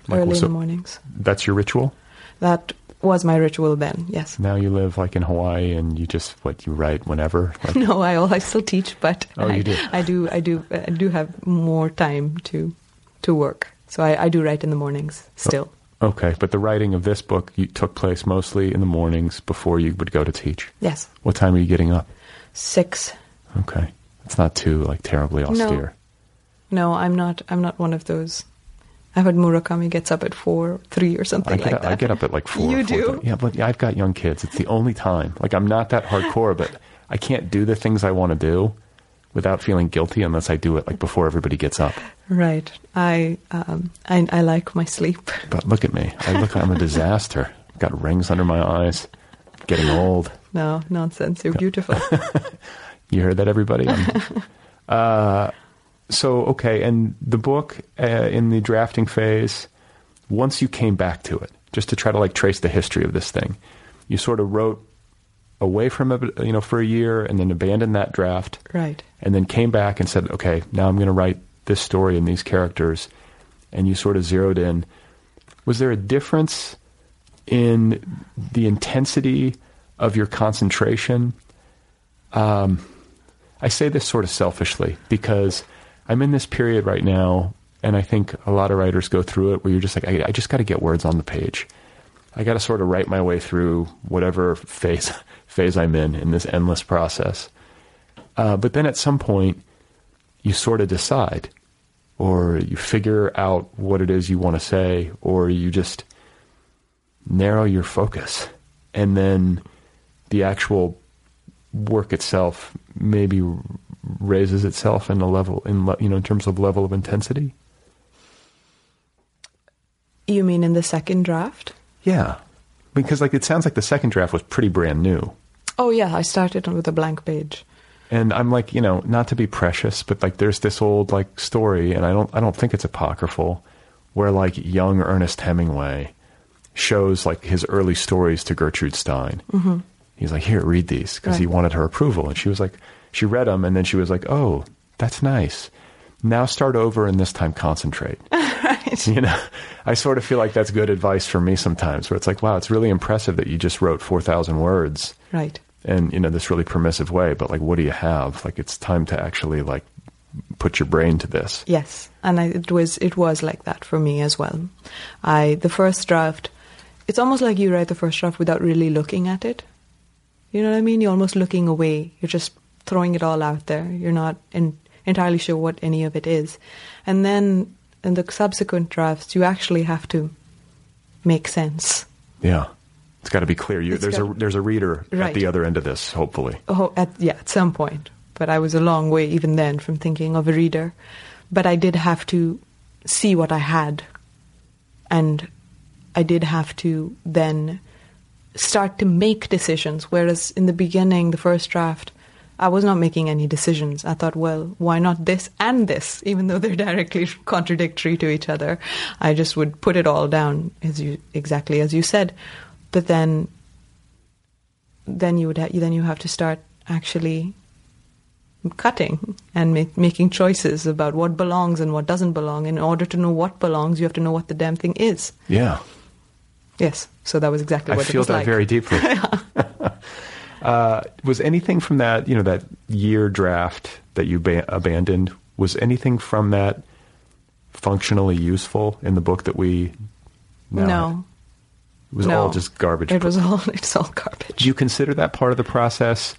Like, early so- in the mornings. That's your ritual? That was my ritual then. Yes. Now you live like in Hawaii and you just, what, you write whenever? Like, No, I I still teach, but Oh, I, you do? I do I do I do have more time to to work. So I, I do write in the mornings oh, still. Okay, but the writing of this book you, took place mostly in the mornings before you would go to teach. Yes, What time are you getting up? six. Okay. It's not too like terribly austere. No, I'm not. I'm not one of those. I heard Murakami gets up at four, three, or something like up, that. I get up at like four. You do? 4:30. Yeah, but I've got young kids. It's the only time. Like I'm not that hardcore, but I can't do the things I want to do without feeling guilty unless I do it like before everybody gets up. Right. I um. I I like my sleep. But look at me. I look. I'm a disaster. Got rings under my eyes. Getting old. No nonsense. You're beautiful. You heard that, everybody? Uh, so, okay, and the book uh, in the drafting phase, once you came back to it, just to try to like trace the history of this thing, you sort of wrote away from it, you know, for a year, and then abandoned that draft, right. and then came back and said, okay, now I'm going to write this story and these characters, and you sort of zeroed in. Was there a difference in the intensity of your concentration? Um, I say this sort of selfishly because I'm in this period right now, and I think a lot of writers go through it where you're just like, I, I just got to get words on the page. I got to sort of write my way through whatever phase phase I'm in in this endless process. Uh, but then at some point, you sort of decide, or you figure out what it is you want to say, or you just narrow your focus. And then the actual work itself maybe raises itself in a level in you know in terms of level of intensity. You mean in the second draft? Yeah, because like it sounds like the second draft was pretty brand new. Oh yeah, I started with a blank page. And I'm like, you know, not to be precious, but like there's this old like story and I don't I don't think it's apocryphal where like young Ernest Hemingway shows like his early stories to Gertrude Stein. Mm-hmm. He's like, "Here, read these," because he wanted her approval, and she was like, she read them, and then she was like, "Oh, that's nice. Now start over, and this time concentrate." Right. you know, I sort of feel like that's good advice for me sometimes, where it's like, "Wow, it's really impressive that you just wrote four thousand words." Right. And you know this really permissive way but like what do you have like it's time to actually like put your brain to this Yes, and I, it was it was like that for me as well. I the first draft, it's almost like you write the first draft without really looking at it. You know what I mean? You're almost looking away. You're just throwing it all out there. You're not in, entirely sure what any of it is, and then in the subsequent drafts, you actually have to make sense. yeah it's got to be clear you there's a there's a reader at the other end of this hopefully Oh, at yeah, at some point. But I was a long way even then from thinking of a reader. But I did have to see what I had, and I did have to then start to make decisions. Whereas in the beginning, the first draft, I was not making any decisions. I thought, well, why not this and this, even though they're directly contradictory to each other. I just would put it all down as you exactly as you said. But then then you would ha- then you have to start actually cutting and make, making choices about what belongs and what doesn't belong. In order to know what belongs, you have to know what the damn thing is. yeah Yes, so that was exactly i what it feel was that like. very deeply uh, was anything from that you know that year draft that you ba- abandoned was anything from that functionally useful in the book that we now no, it was no. all just garbage It was all it's all garbage. Do you consider that part of the process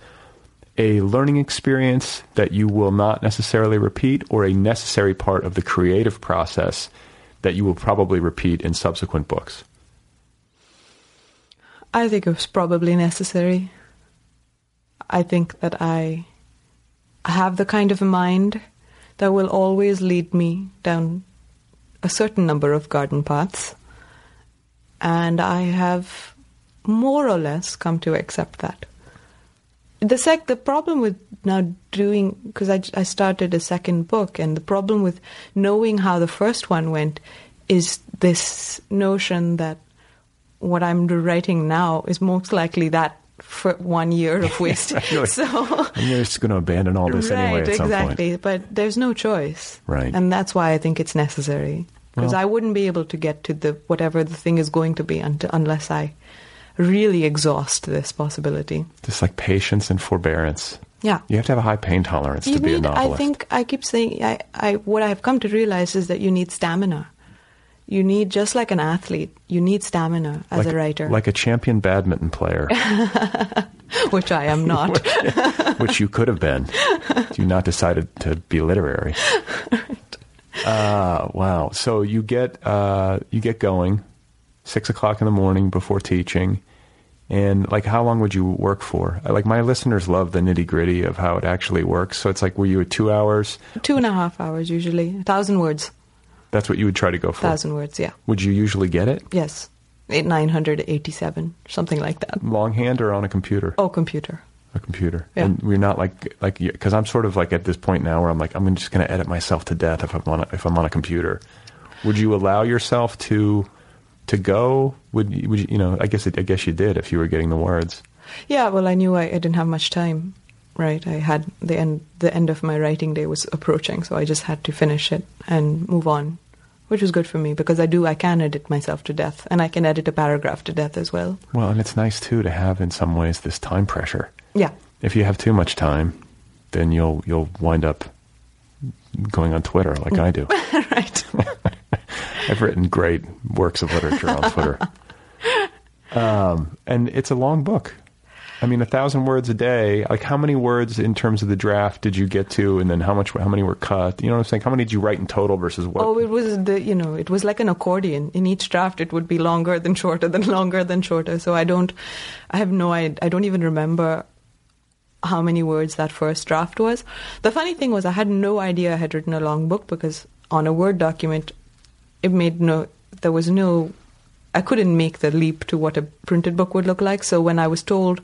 a learning experience that you will not necessarily repeat or a necessary part of the creative process that you will probably repeat in subsequent books? I think it was probably necessary. I think that I have the kind of mind that will always lead me down a certain number of garden paths. And I have more or less come to accept that. The sec, the problem with now doing, because I, I started a second book, and the problem with knowing how the first one went is this notion that what I'm writing now is most likely that for one year of. You're like, so And you're just going to abandon all this right, anyway at some exactly. point. But there's no choice, Right. And that's why I think it's necessary because Well- I wouldn't be able to get to the whatever the thing is going to be until, unless I really exhaust this possibility. Just like patience and forbearance. Yeah. You have to have a high pain tolerance You to be a novelist. I think I keep saying I, I what I have come to realize is that you need stamina. You need just like an athlete, you need stamina as like, a writer, Like a champion badminton player, which I am not. which you could have been. You not decided to be literary. Uh, wow. So you get uh, you get going, six o'clock in the morning before teaching, and like how long would you work for? Like my listeners love the nitty gritty of how it actually works. So it's like, were you at two hours? Two and a half hours usually, a thousand words, That's what you would try to go for. A thousand words. Yeah, Would you usually get it yes, eight nine hundred eighty-seven, something like that. longhand or on a computer? Oh, computer. A computer. Yeah. And we're not like like because I'm sort of like at this point now where I'm like I'm just going to edit myself to death if I'm on a, if I'm on a computer. Would you allow yourself to to go? Would you, would you, you know? I guess it, I guess you did if you were getting the words. Yeah, well, I knew I, I didn't have much time. Right, I had the end. The end of my writing day was approaching, so I just had to finish it and move on, which was good for me because I do. I can edit myself to death, and I can edit a paragraph to death as well. Well, and it's nice too to have in some ways this time pressure. Yeah, If you have too much time, then you'll you'll wind up going on Twitter like I do. right. I've written great works of literature on Twitter. Um, and it's a long book. I mean, a thousand words a day. Like, how many words in terms of the draft did you get to, and then how much? How many were cut? You know what I'm saying? How many did you write in total versus what? Oh, it was the you know it was like an accordion. In each draft, it would be longer than shorter, than longer than shorter. So I don't, I have no I I don't even remember how many words that first draft was. The funny thing was I had no idea I had written a long book because on a Word document, it made no there was no I couldn't make the leap to what a printed book would look like. So when I was told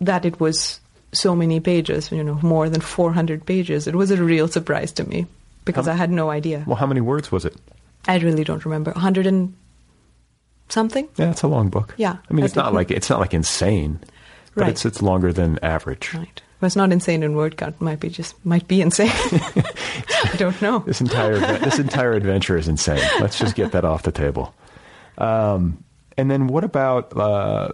that it was so many pages, you know, more than 400 pages, it was a real surprise to me because How- I had no idea. well, how many words was it? I really don't remember. 100 and something? Yeah, it's a long book. Yeah, I mean, I it's not like it's not like insane, but Right. it's it's longer than average. Right. Well, it's not insane in word count. Might be just might be insane. I don't know. This entire this entire adventure is insane. Let's just get that off the table. Um, and then what about uh,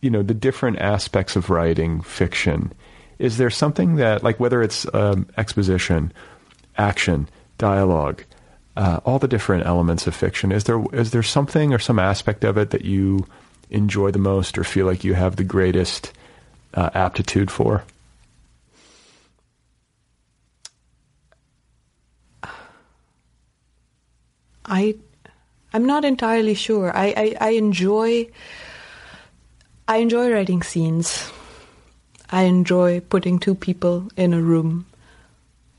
you know the different aspects of writing fiction? Is there something that like whether it's um, exposition, action, dialogue, uh, all the different elements of fiction? Is there is there something or some aspect of it that you enjoy the most or feel like you have the greatest uh, aptitude for? I I'm not entirely sure. I, I, I enjoy I enjoy writing scenes. I enjoy putting two people in a room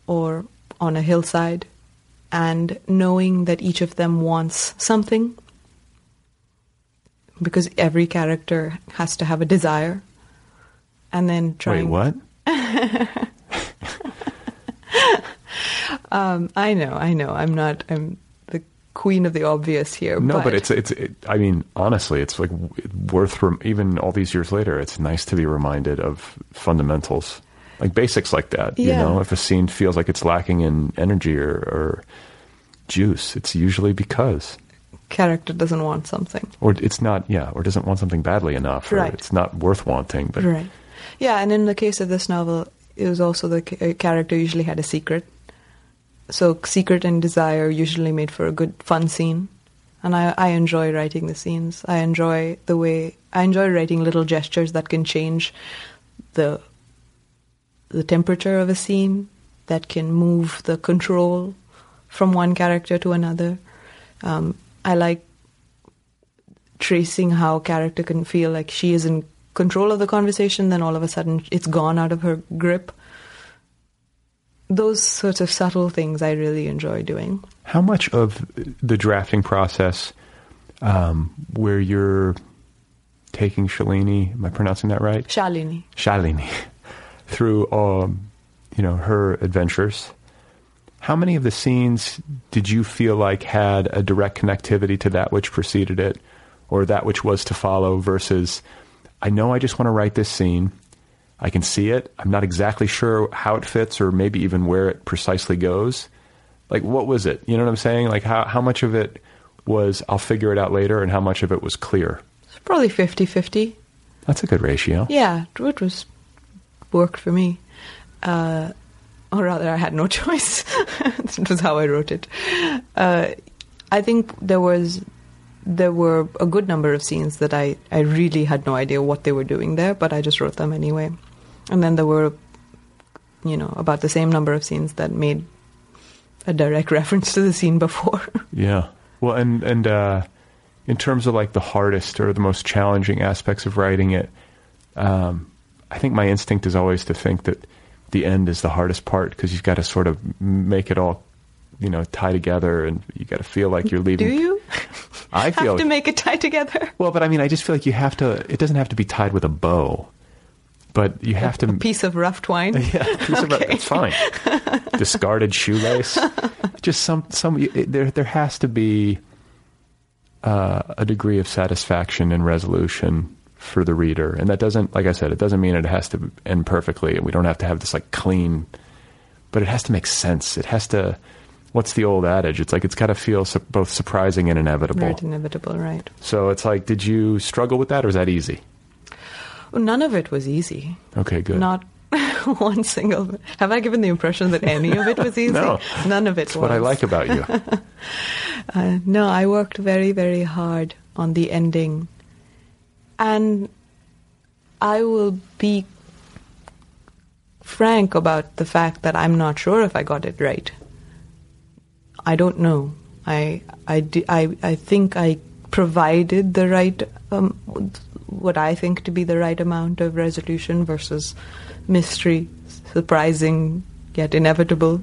or on a hillside and knowing that each of them wants something because every character has to have a desire and then trying Wait, what? um I know I know I'm not I'm queen of the obvious here No, but, it's it's. It, I mean, honestly, it's like worth rem- even all these years later. It's nice to be reminded of fundamentals, like basics like that. You know, if a scene feels like it's lacking in energy or, or juice, it's usually because, character doesn't want something or it's not. Yeah, or doesn't want something badly enough, Right. it's not worth wanting. But Right. Yeah, and in the case of this novel, it was also the uh, character usually had a secret. So secret and desire usually made for a good fun scene. And I, I enjoy writing the scenes. I enjoy the way I enjoy writing little gestures that can change the the temperature of a scene, that can move the control from one character to another. Um, I like tracing how a character can feel like she is in control of the conversation, then all of a sudden it's gone out of her grip. Those sorts of subtle things I really enjoy doing. how much of the drafting process, um, where you're taking Shalini, am I pronouncing that right? Shalini. Shalini through um, you know her adventures. How many of the scenes did you feel like had a direct connectivity to that which preceded it, or that which was to follow? Versus, I know I just want to write this scene. I can see it. I'm not exactly sure how it fits, or maybe even where it precisely goes. Like, what was it? You know what I'm saying? Like, how how much of it was I'll figure it out later, and how much of it was clear? It's probably 50 50. That's a good ratio. Yeah, it was worked for me. Uh, or rather, I had no choice. it was how I wrote it. Uh, I think there was there were a good number of scenes that I, I really had no idea what they were doing there, but I just wrote them anyway. And then there were, you know, about the same number of scenes that made a direct reference to the scene before. Yeah. Well, and and uh, in terms of like the hardest or the most challenging aspects of writing it, um, I think my instinct is always to think that the end is the hardest part because you've got to sort of make it all, you know, tie together, and you got to feel like you're leaving. Do you I feel have to make it tie together? well, but I mean, I just feel like you have to. It doesn't have to be tied with a bow, but you have to. A piece of rough twine? Yeah, piece of Okay. that's fine. Discarded shoelace. Just some some it, there there has to be uh, a degree of satisfaction and resolution for the reader, and that doesn't, like I said, it doesn't mean it has to end perfectly. We don't have to have this like clean, but it has to make sense. It has to. What's the old adage? It's like it's got to feel su- both surprising and inevitable. Right, inevitable, right. So it's like, did you struggle with that, or is that easy? None of it was easy. Okay, good. Not one single. Have I given the impression that any of it was easy? No. None of it That's was. what I like about you. Uh, no, I worked very, very hard on the ending. And I will be frank about the fact that I'm not sure if I got it right. I don't know. I I I, I think I provided the right um, what I think to be the right amount of resolution versus mystery, surprising yet inevitable.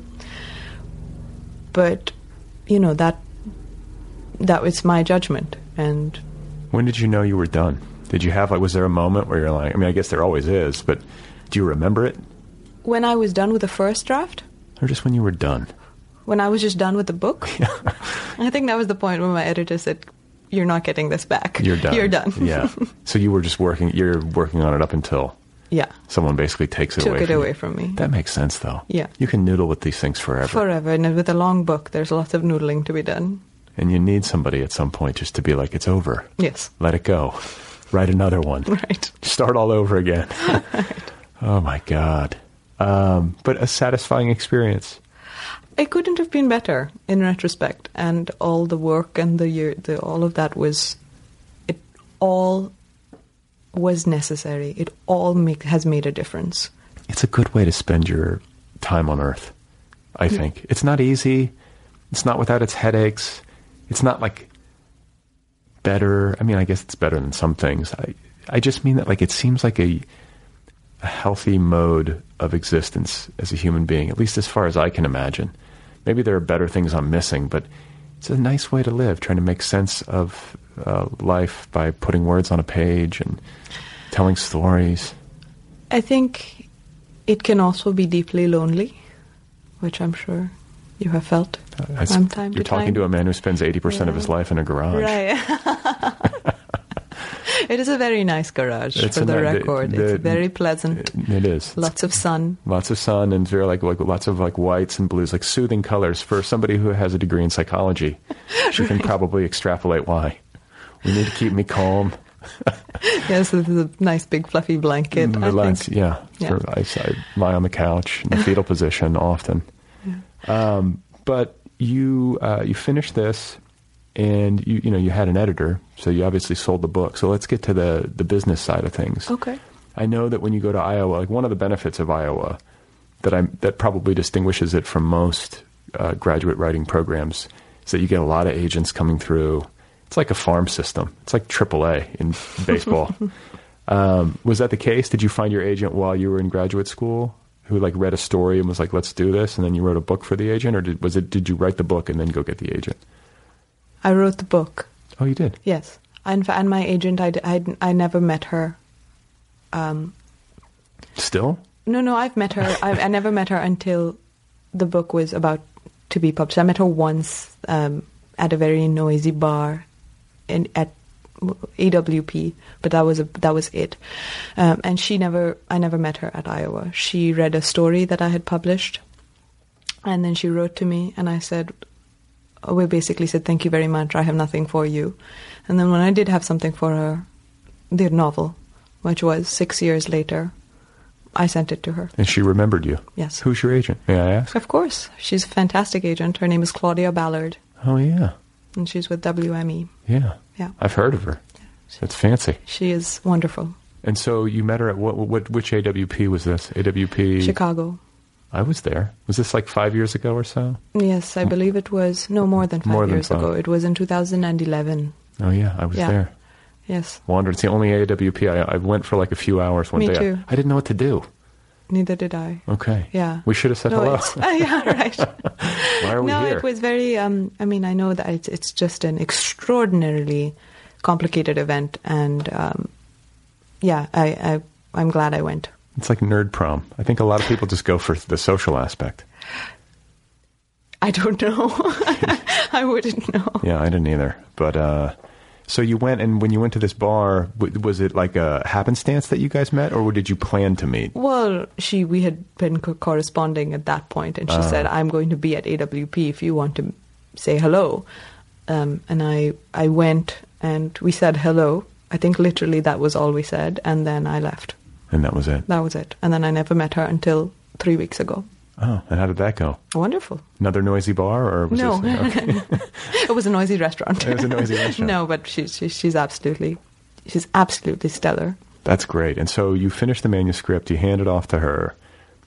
But you know that that was my judgment, and When did you know you were done? Did you have like was there a moment where you're like I mean I guess there always is, but do you remember it? when I was done with the first draft, Or just when you were done? when I was just done with the book, I think that was the point when my editor said, "You're not getting this back. You're done. You're done." yeah. So you were just working you're working on it up until yeah. someone basically takes it Took away it from away you. from me. That makes sense though. Yeah. You can noodle with these things forever. Forever, and with a long book, there's lots of noodling to be done. And you need somebody at some point just to be like, it's over. Yes, Let it go. Write another one. right. Start all over again. right. Oh my God. Um, but a satisfying experience. It couldn't have been better in retrospect, and all the work and the year, the all of that was, it all was necessary. It all make, has made a difference. It's a good way to spend your time on Earth, I mm. think. It's not easy. It's not without its headaches. It's not like better. I mean, I guess it's better than some things. I, I just mean that like it seems like a, a healthy mode of existence as a human being, at least as far as I can imagine. Maybe there are better things I'm missing, but it's a nice way to live, trying to make sense of uh, life by putting words on a page and telling stories. I think it can also be deeply lonely, which I'm sure you have felt I- from time You're to talking time. to a man who spends 80% of his life in a garage. Right. it is a very nice garage, It's for the record. the- it's very pleasant. It is. Lots of sun. Lots of sun and very like, like lots of like whites and blues, like soothing colors for somebody who has a degree in psychology. She can probably extrapolate why. We need to keep me calm, yes, this is a nice big fluffy blanket. I relax. think. Yeah, Yeah. For- I, I lie on the couch in the fetal position often. Um, but you uh, you finished this, and you you know you had an editor, so you obviously sold the book. So let's get to the the business side of things. Okay. I know that when you go to Iowa, like one of the benefits of Iowa that I that probably distinguishes it from most uh, graduate writing programs is that you get a lot of agents coming through. It's like a farm system. It's like AAA in baseball. um, was that the case? Did you find your agent while you were in graduate school, who like read a story and was like, "Let's do this," and then you wrote a book for the agent, or did, was it? Did you write the book and then go get the agent? I wrote the book. Oh, you did. Yes, and and my agent, I, I, I never met her. Um, Still, no, no, I've met her. I, I never met her until the book was about to be published. I met her once um, at a very noisy bar in at AWP, but that was a, that was it. Um, and she never, I never met her at Iowa. She read a story that I had published, and then she wrote to me, and I said, we basically said, "Thank you very much. I have nothing for you." And then when I did have something for her, the novel, which was six years later, I sent it to her. and she remembered you. Yes. Who's your agent? May I ask? Of course, she's a fantastic agent. Her name is Claudia Ballard, Oh yeah, and she's with WME. yeah. Yeah. I've heard of her. That's fancy. She is wonderful. And so you met her at what? What? Which AWP was this? AWP. Chicago. I was there. Was this like five years ago or so? Yes, I believe it was no more than five More than years five. ago. It was in 2011. Oh yeah, I was Yeah. there. Yes, Wandered. It's the only AWP I, I went for like a few hours one Me day. too. I didn't know what to do. neither did I. Okay. Yeah. We should have said no, hello. it's- yeah, right. Why are we no, here? it was very. Um, I mean, I know that it's, it's just an extraordinarily complicated event, and um, yeah, I, I I'm glad I went. It's like nerd prom. I think a lot of people just go for the social aspect. I don't know. I wouldn't know. Yeah, I didn't either. But uh, so you went, and when you went to this bar, w- was it like a happenstance that you guys met, or did you plan to meet? Well, she we had been co- corresponding at that point, and she said, "I'm going to be at AWP if you want to say hello." Um, and I I went, and we said hello. I think literally that was all we said, and then I left. And that was it. That was it. And then I never met her until three weeks ago. Oh, and how did that go? Wonderful. Another noisy bar, or was No. this? Okay. it was a noisy restaurant. It was a noisy restaurant. no, but she's she's she's absolutely she's absolutely stellar. That's great. And so you finish the manuscript, you hand it off to her,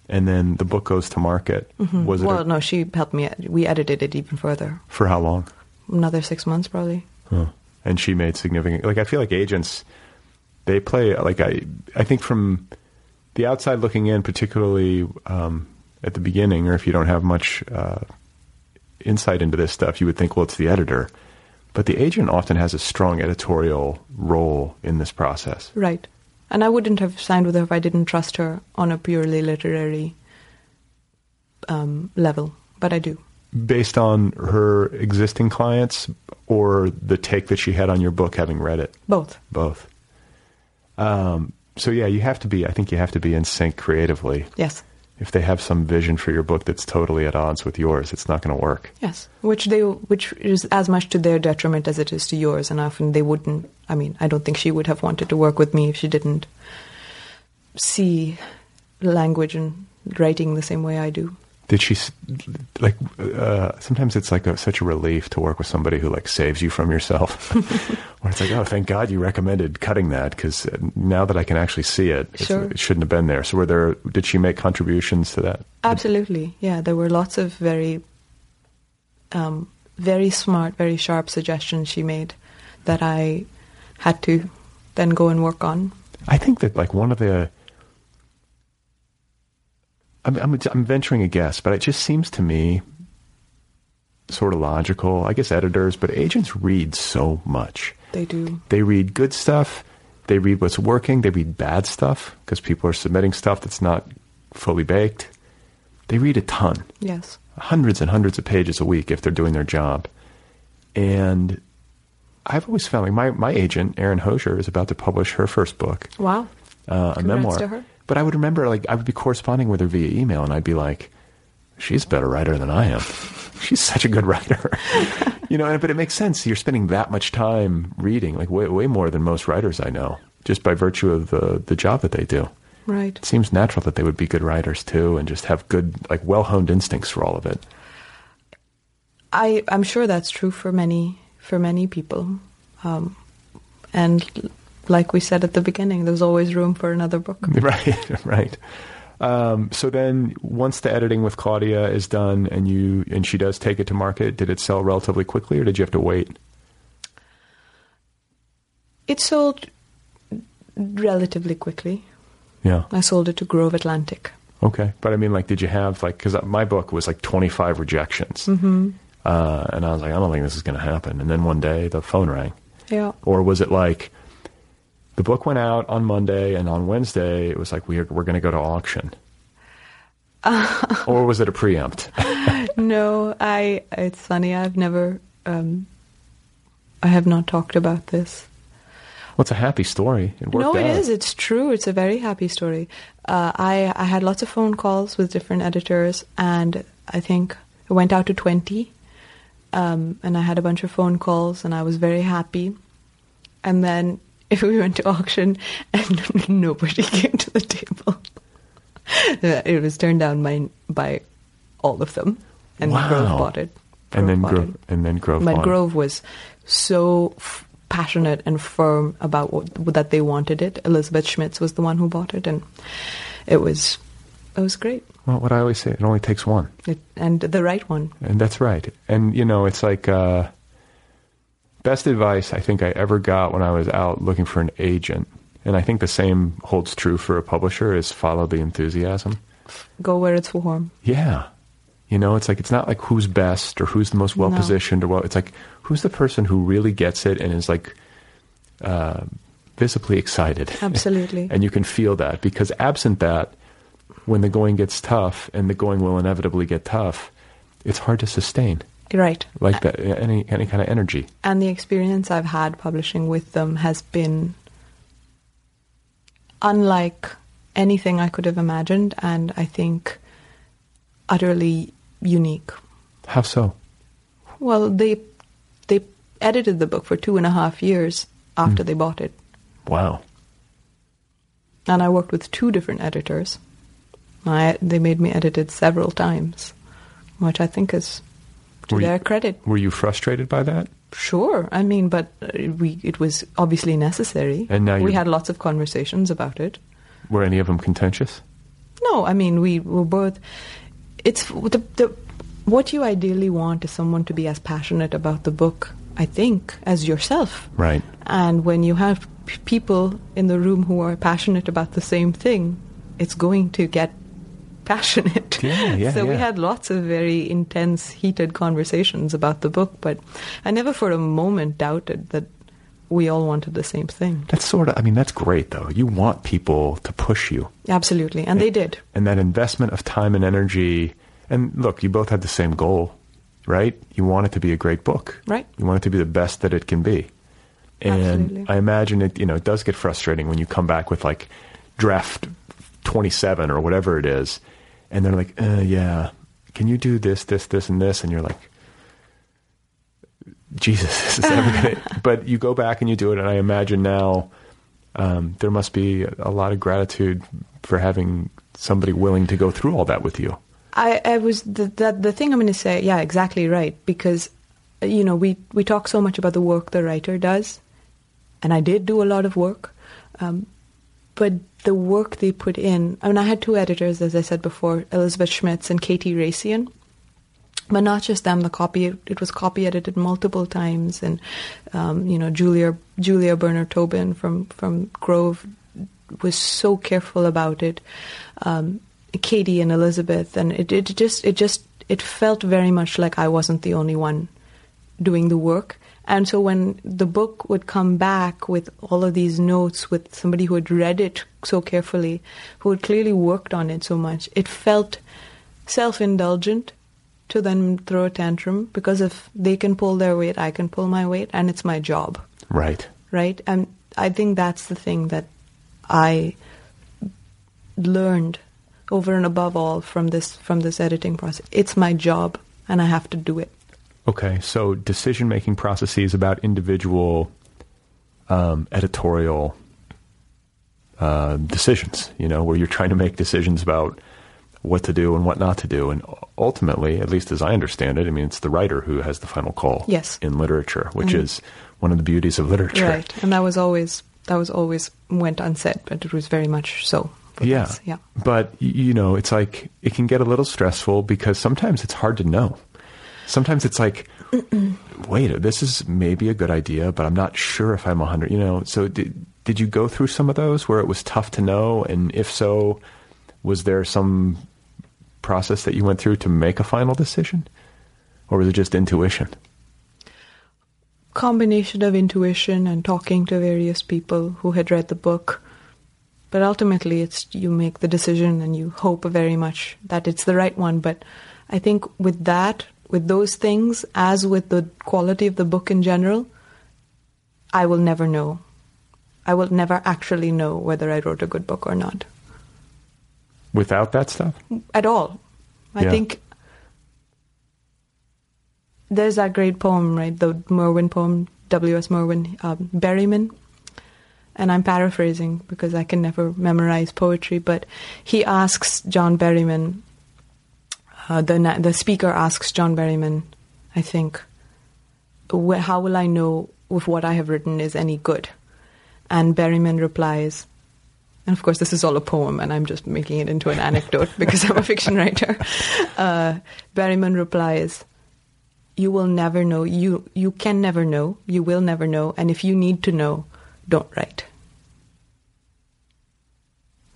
and then the book goes to market. Was it Mm-hmm. well, a- no, she helped me. We edited it even further. for how long? Another six months, probably. Huh. And she made significant. Like I feel like agents, they play like I. I think from the outside looking in, particularly um, at the beginning, or if you don't have much uh, insight into this stuff, you would think, well, it's the editor. But the agent often has a strong editorial role in this process. Right. And I wouldn't have signed with her if I didn't trust her on a purely literary um, level. But I do. Based on her existing clients or the take that she had on your book having read it? Both. Both. Um, so, yeah, you have to be, I think you have to be in sync creatively. Yes. if they have some vision for your book that's totally at odds with yours, it's not going to work. Yes. Which they, which is as much to their detriment as it is to yours. And often they wouldn't. I mean, I don't think she would have wanted to work with me if she didn't see language and writing the same way I do. Did she like? Uh, sometimes it's like a, such a relief to work with somebody who like saves you from yourself. Where it's like, oh, thank God you recommended cutting that because now that I can actually see it, Sure. it shouldn't have been there. So, were there? Did she make contributions to that? Absolutely, yeah. There were lots of very, um, very smart, very sharp suggestions she made that I had to then go and work on. I think that like one of the I'm, I'm, I'm venturing a guess, but it just seems to me sort of logical. I guess editors, but agents read so much. They do. They read good stuff. They read what's working. They read bad stuff because people are submitting stuff that's not fully baked. They read a ton, Yes. hundreds and hundreds of pages a week if they're doing their job. And I've always found like my, my agent, Erin Hosier, is about to publish her first book Wow. uh, a Congrats memoir. But I would remember, like, I would be corresponding with her via email, and I'd be like, "She's a better writer than I am. She's such a good writer." you know, but it makes sense. You're spending that much time reading, like way way more than most writers I know, just by virtue of the the job that they do. Right. It seems natural that they would be good writers too, and just have good, like, well honed instincts for all of it. I I'm sure that's true for many for many people, um, and like we said at the beginning, there's always room for another book. Right, right. Um, so then, once the editing with Claudia is done, and you and she does take it to market, did it sell relatively quickly, or did you have to wait? It sold relatively quickly. Yeah. I sold it to Grove Atlantic. Okay, but I mean, like, did you have like because my book was like twenty five rejections, mm-hmm. uh, and I was like, I don't think this is going to happen. And then one day the phone rang, Yeah. or was it like the book went out on Monday, and on Wednesday it was like we're we're going to go to auction, or was it a preempt? No, I. It's funny. I've never. Um, I have not talked about this. well, it's a happy story. It worked no, it out. is. It's true. It's a very happy story. Uh, I I had lots of phone calls with different editors, and I think it went out to twenty. Um, and I had a bunch of phone calls, and I was very happy. And then if we went to auction, and nobody came to the table. Uh, it was turned down by by all of them, and Wow. Grove bought it. and then Grove, it. and then Grove. But bought. Grove was so f- passionate and firm about what, that they wanted it. Elizabeth Schmitz was the one who bought it, and it was it was great. Well, what I always say, it only takes one. It, and the right one. And that's right. And you know, it's like uh, best advice I think I ever got when I was out looking for an agent. And I think the same holds true for a publisher is follow the enthusiasm. Go where it's warm. Yeah. You know, it's like it's not like who's best or who's the most well positioned or what. it's like who's the person who really gets it and is like uh, visibly excited. Absolutely. and you can feel that because absent that, when the going gets tough and the going will inevitably get tough, it's hard to sustain Right. like that any any kind of energy. And the experience I've had publishing with them has been unlike anything I could have imagined, and I think utterly unique. How so? Well, they they edited the book for two and a half years after Hmm. they bought it, Wow. and I worked with two different editors. I, they made me edit it several times, which I think is to Were you- their credit. Were you frustrated by that? Sure, I mean, but uh, we it was obviously necessary. And now we had lots of conversations about it. Were any of them contentious? No, I mean we were both. It's the, the what you ideally want is someone to be as passionate about the book, I think, as yourself. Right. And when you have p- people in the room who are passionate about the same thing, it's going to get passionate. Yeah, yeah, so we had lots of very intense, heated conversations about the book, but I never for a moment doubted that we all wanted the same thing. That's sort of, I mean, that's great though. You want people to push you. Absolutely. And they did. And that investment of time and energy. And look, you both had the same goal, right? You want it to be a great book. Right. You want it to be the best that it can be. And Absolutely. I imagine it, you know, it does get frustrating when you come back with like draft 27 or whatever it is. And they're like, uh, yeah, can you do this, this, this, and this? And you're like, Jesus, this is ever gonna, but you go back and you do it. And I imagine now, um, there must be a lot of gratitude for having somebody willing to go through all that with you. I, I was the, the the thing I'm going to say. Yeah, exactly right. Because uh, you know we we talk so much about the work the writer does, and I did do a lot of work, um, but the work they put in. I mean, I had two editors, as I said before, Elizabeth Schmitz and Katie Raissian. But not just them. The copy it was copy edited multiple times, and um, you know Julia Julia Berner Tobin from from Grove was so careful about it. Um, Katie and Elizabeth, and it, it just it just it felt very much like I wasn't the only one doing the work. And so when the book would come back with all of these notes, with somebody who had read it so carefully, who had clearly worked on it so much, it felt self-indulgent to then throw a tantrum because if they can pull their weight, I can pull my weight, and it's my job Right. right? And I think that's the thing that I learned over and above all from this from this editing process. It's my job, and I have to do it. Okay. So decision making processes about individual um, editorial uh, decisions, you know, where you're trying to make decisions about what to do and what not to do. And ultimately, at least as I understand it, I mean, it's the writer who has the final call Yes. in literature, which Mhm. is one of the beauties of literature. Right, and that was always that was always went unsaid, but it was very much so. Yeah. us, yeah. But, you know, it's like, it can get a little stressful because sometimes it's hard to know. Sometimes it's like, wait, this is maybe a good idea, but I'm not sure if I'm 100, you know. So did, did you go through some of those where it was tough to know? And if so, was there some process that you went through to make a final decision? Or was it just intuition? Combination of intuition and talking to various people who had read the book. But ultimately, it's you make the decision and you hope very much that it's the right one. But I think with that, with those things, as with the quality of the book in general, I will never know. I will never actually know whether I wrote a good book or not Without that stuff? at all. I Yeah. think there's that great poem, right? The Merwin poem, W.S. Merwin, um, Berryman. And I'm paraphrasing because I can never memorize poetry, but he asks John Berryman, uh, the, the speaker asks John Berryman, I think, how will I know if what I have written is any good? And Berryman replies, and of course, this is all a poem, and I'm just making it into an anecdote because I'm a fiction writer. Uh, Berryman replies, "You will never know. You you can never know. You will never know. And if you need to know, don't write."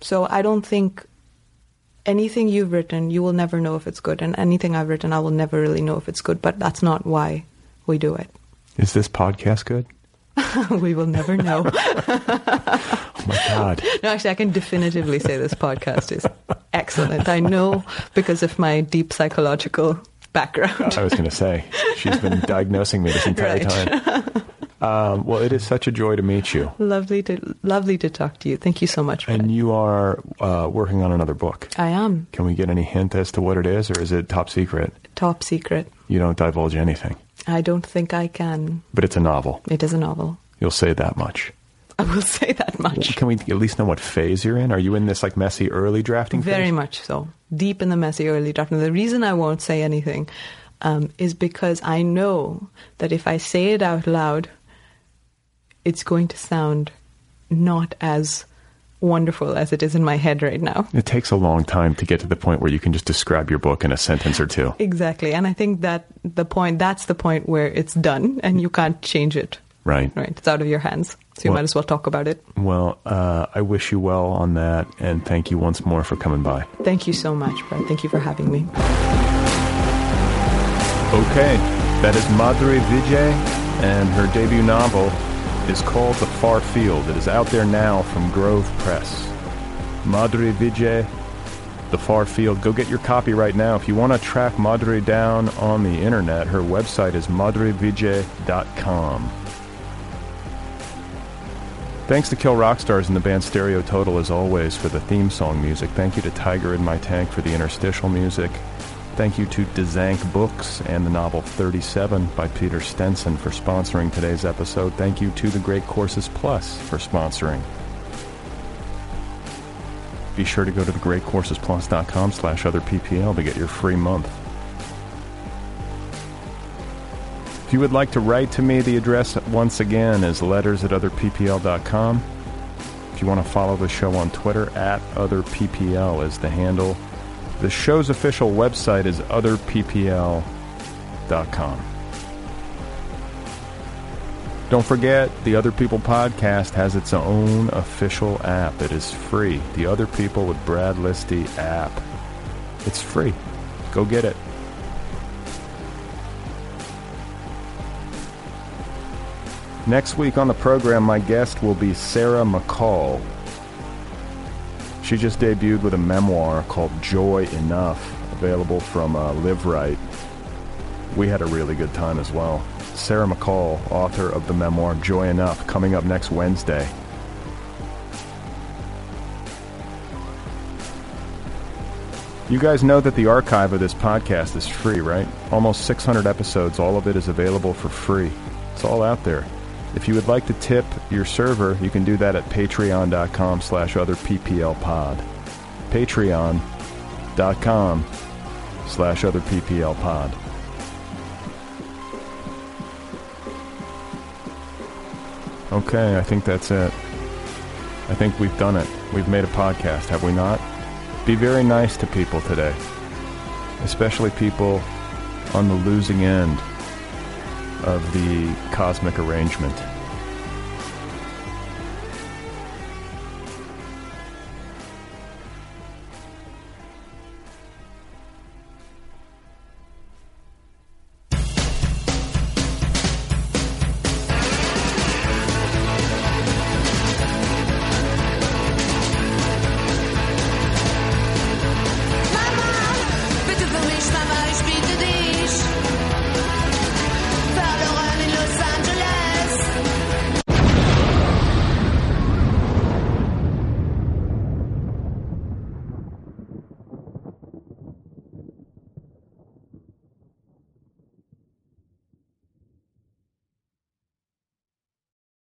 So I don't think anything you've written, you will never know if it's good, and anything I've written, I will never really know if it's good. But that's not why we do it. Is this podcast good? we will never know. Oh my God. No, actually, I can definitively say this podcast is excellent. I know because of my deep psychological background. I was going to say, she's been diagnosing me this entire Right. time. Um, well, it is such a joy to meet you. lovely to lovely to talk to you. Thank you so much. For And you are uh, working on another book. I am Can we get any hint as to what it is, or is it top secret? top secret. You don't divulge anything. I don't think I can. But it's a novel. It is a novel. You'll say that much. I will say that much. Can we at least know what phase you're in? Are you in this like messy early drafting phase? Very phase? much so. Deep in the messy early drafting. The reason I won't say anything um, is because I know that if I say it out loud, it's going to sound not as wonderful as it is in my head right now. It takes a long time to get to the point where you can just describe your book in a sentence or two. Exactly. And I think that the point that's the point where it's done and you can't change it. Right. Right. It's out of your hands. So you Well- might as well talk about it. Well, uh, I wish you well on that, and thank you once more for coming by. Thank you so much, Brad. Thank you for having me. Okay, that is Madhuri Vijay, and her debut novel is called The Far Field. It is out there now from Grove Press. Madhuri Vijay, The Far Field. Go get your copy right now. If you want to track Madhuri down on the internet, her website is madhurivijay.com. Thanks to Kill Rock Stars and the band Stereo Total as always for the theme song music. Thank you to Tiger in My Tank for the interstitial music. Thank you to Dzanc Books and the novel 37 by Peter Stenson for sponsoring today's episode. Thank you to the Great Courses Plus for sponsoring. Be sure to go to thegreatcoursesplus.com slash other PPL to get your free month. If you would like to write to me, the address once again is letters at otherppl.com. If you want to follow the show on Twitter, at otherppl is the handle. The show's official website is otherppl.com. Don't forget, the Other People podcast has its own official app. It is free. The Other People with Brad Listi app. It's free. Go get it. Next week on the program, my guest will be Sarah McColl. She just debuted with a memoir called Joy Enough, available from uh, Liveright. We had a really good time as well. Sarah McColl, author of the memoir Joy Enough, coming up next Wednesday. You guys know that the archive of this podcast is free, right? Almost 600 episodes, all of it is available for free. It's all out there. If you would like to tip your server, you can do that at patreon.com slash otherpplpod. Patreon.com slash otherpplpod. Okay, I think that's it. I think we've done it. We've made a podcast, have we not? Be very nice to people today, especially people on the losing end of the cosmic arrangement.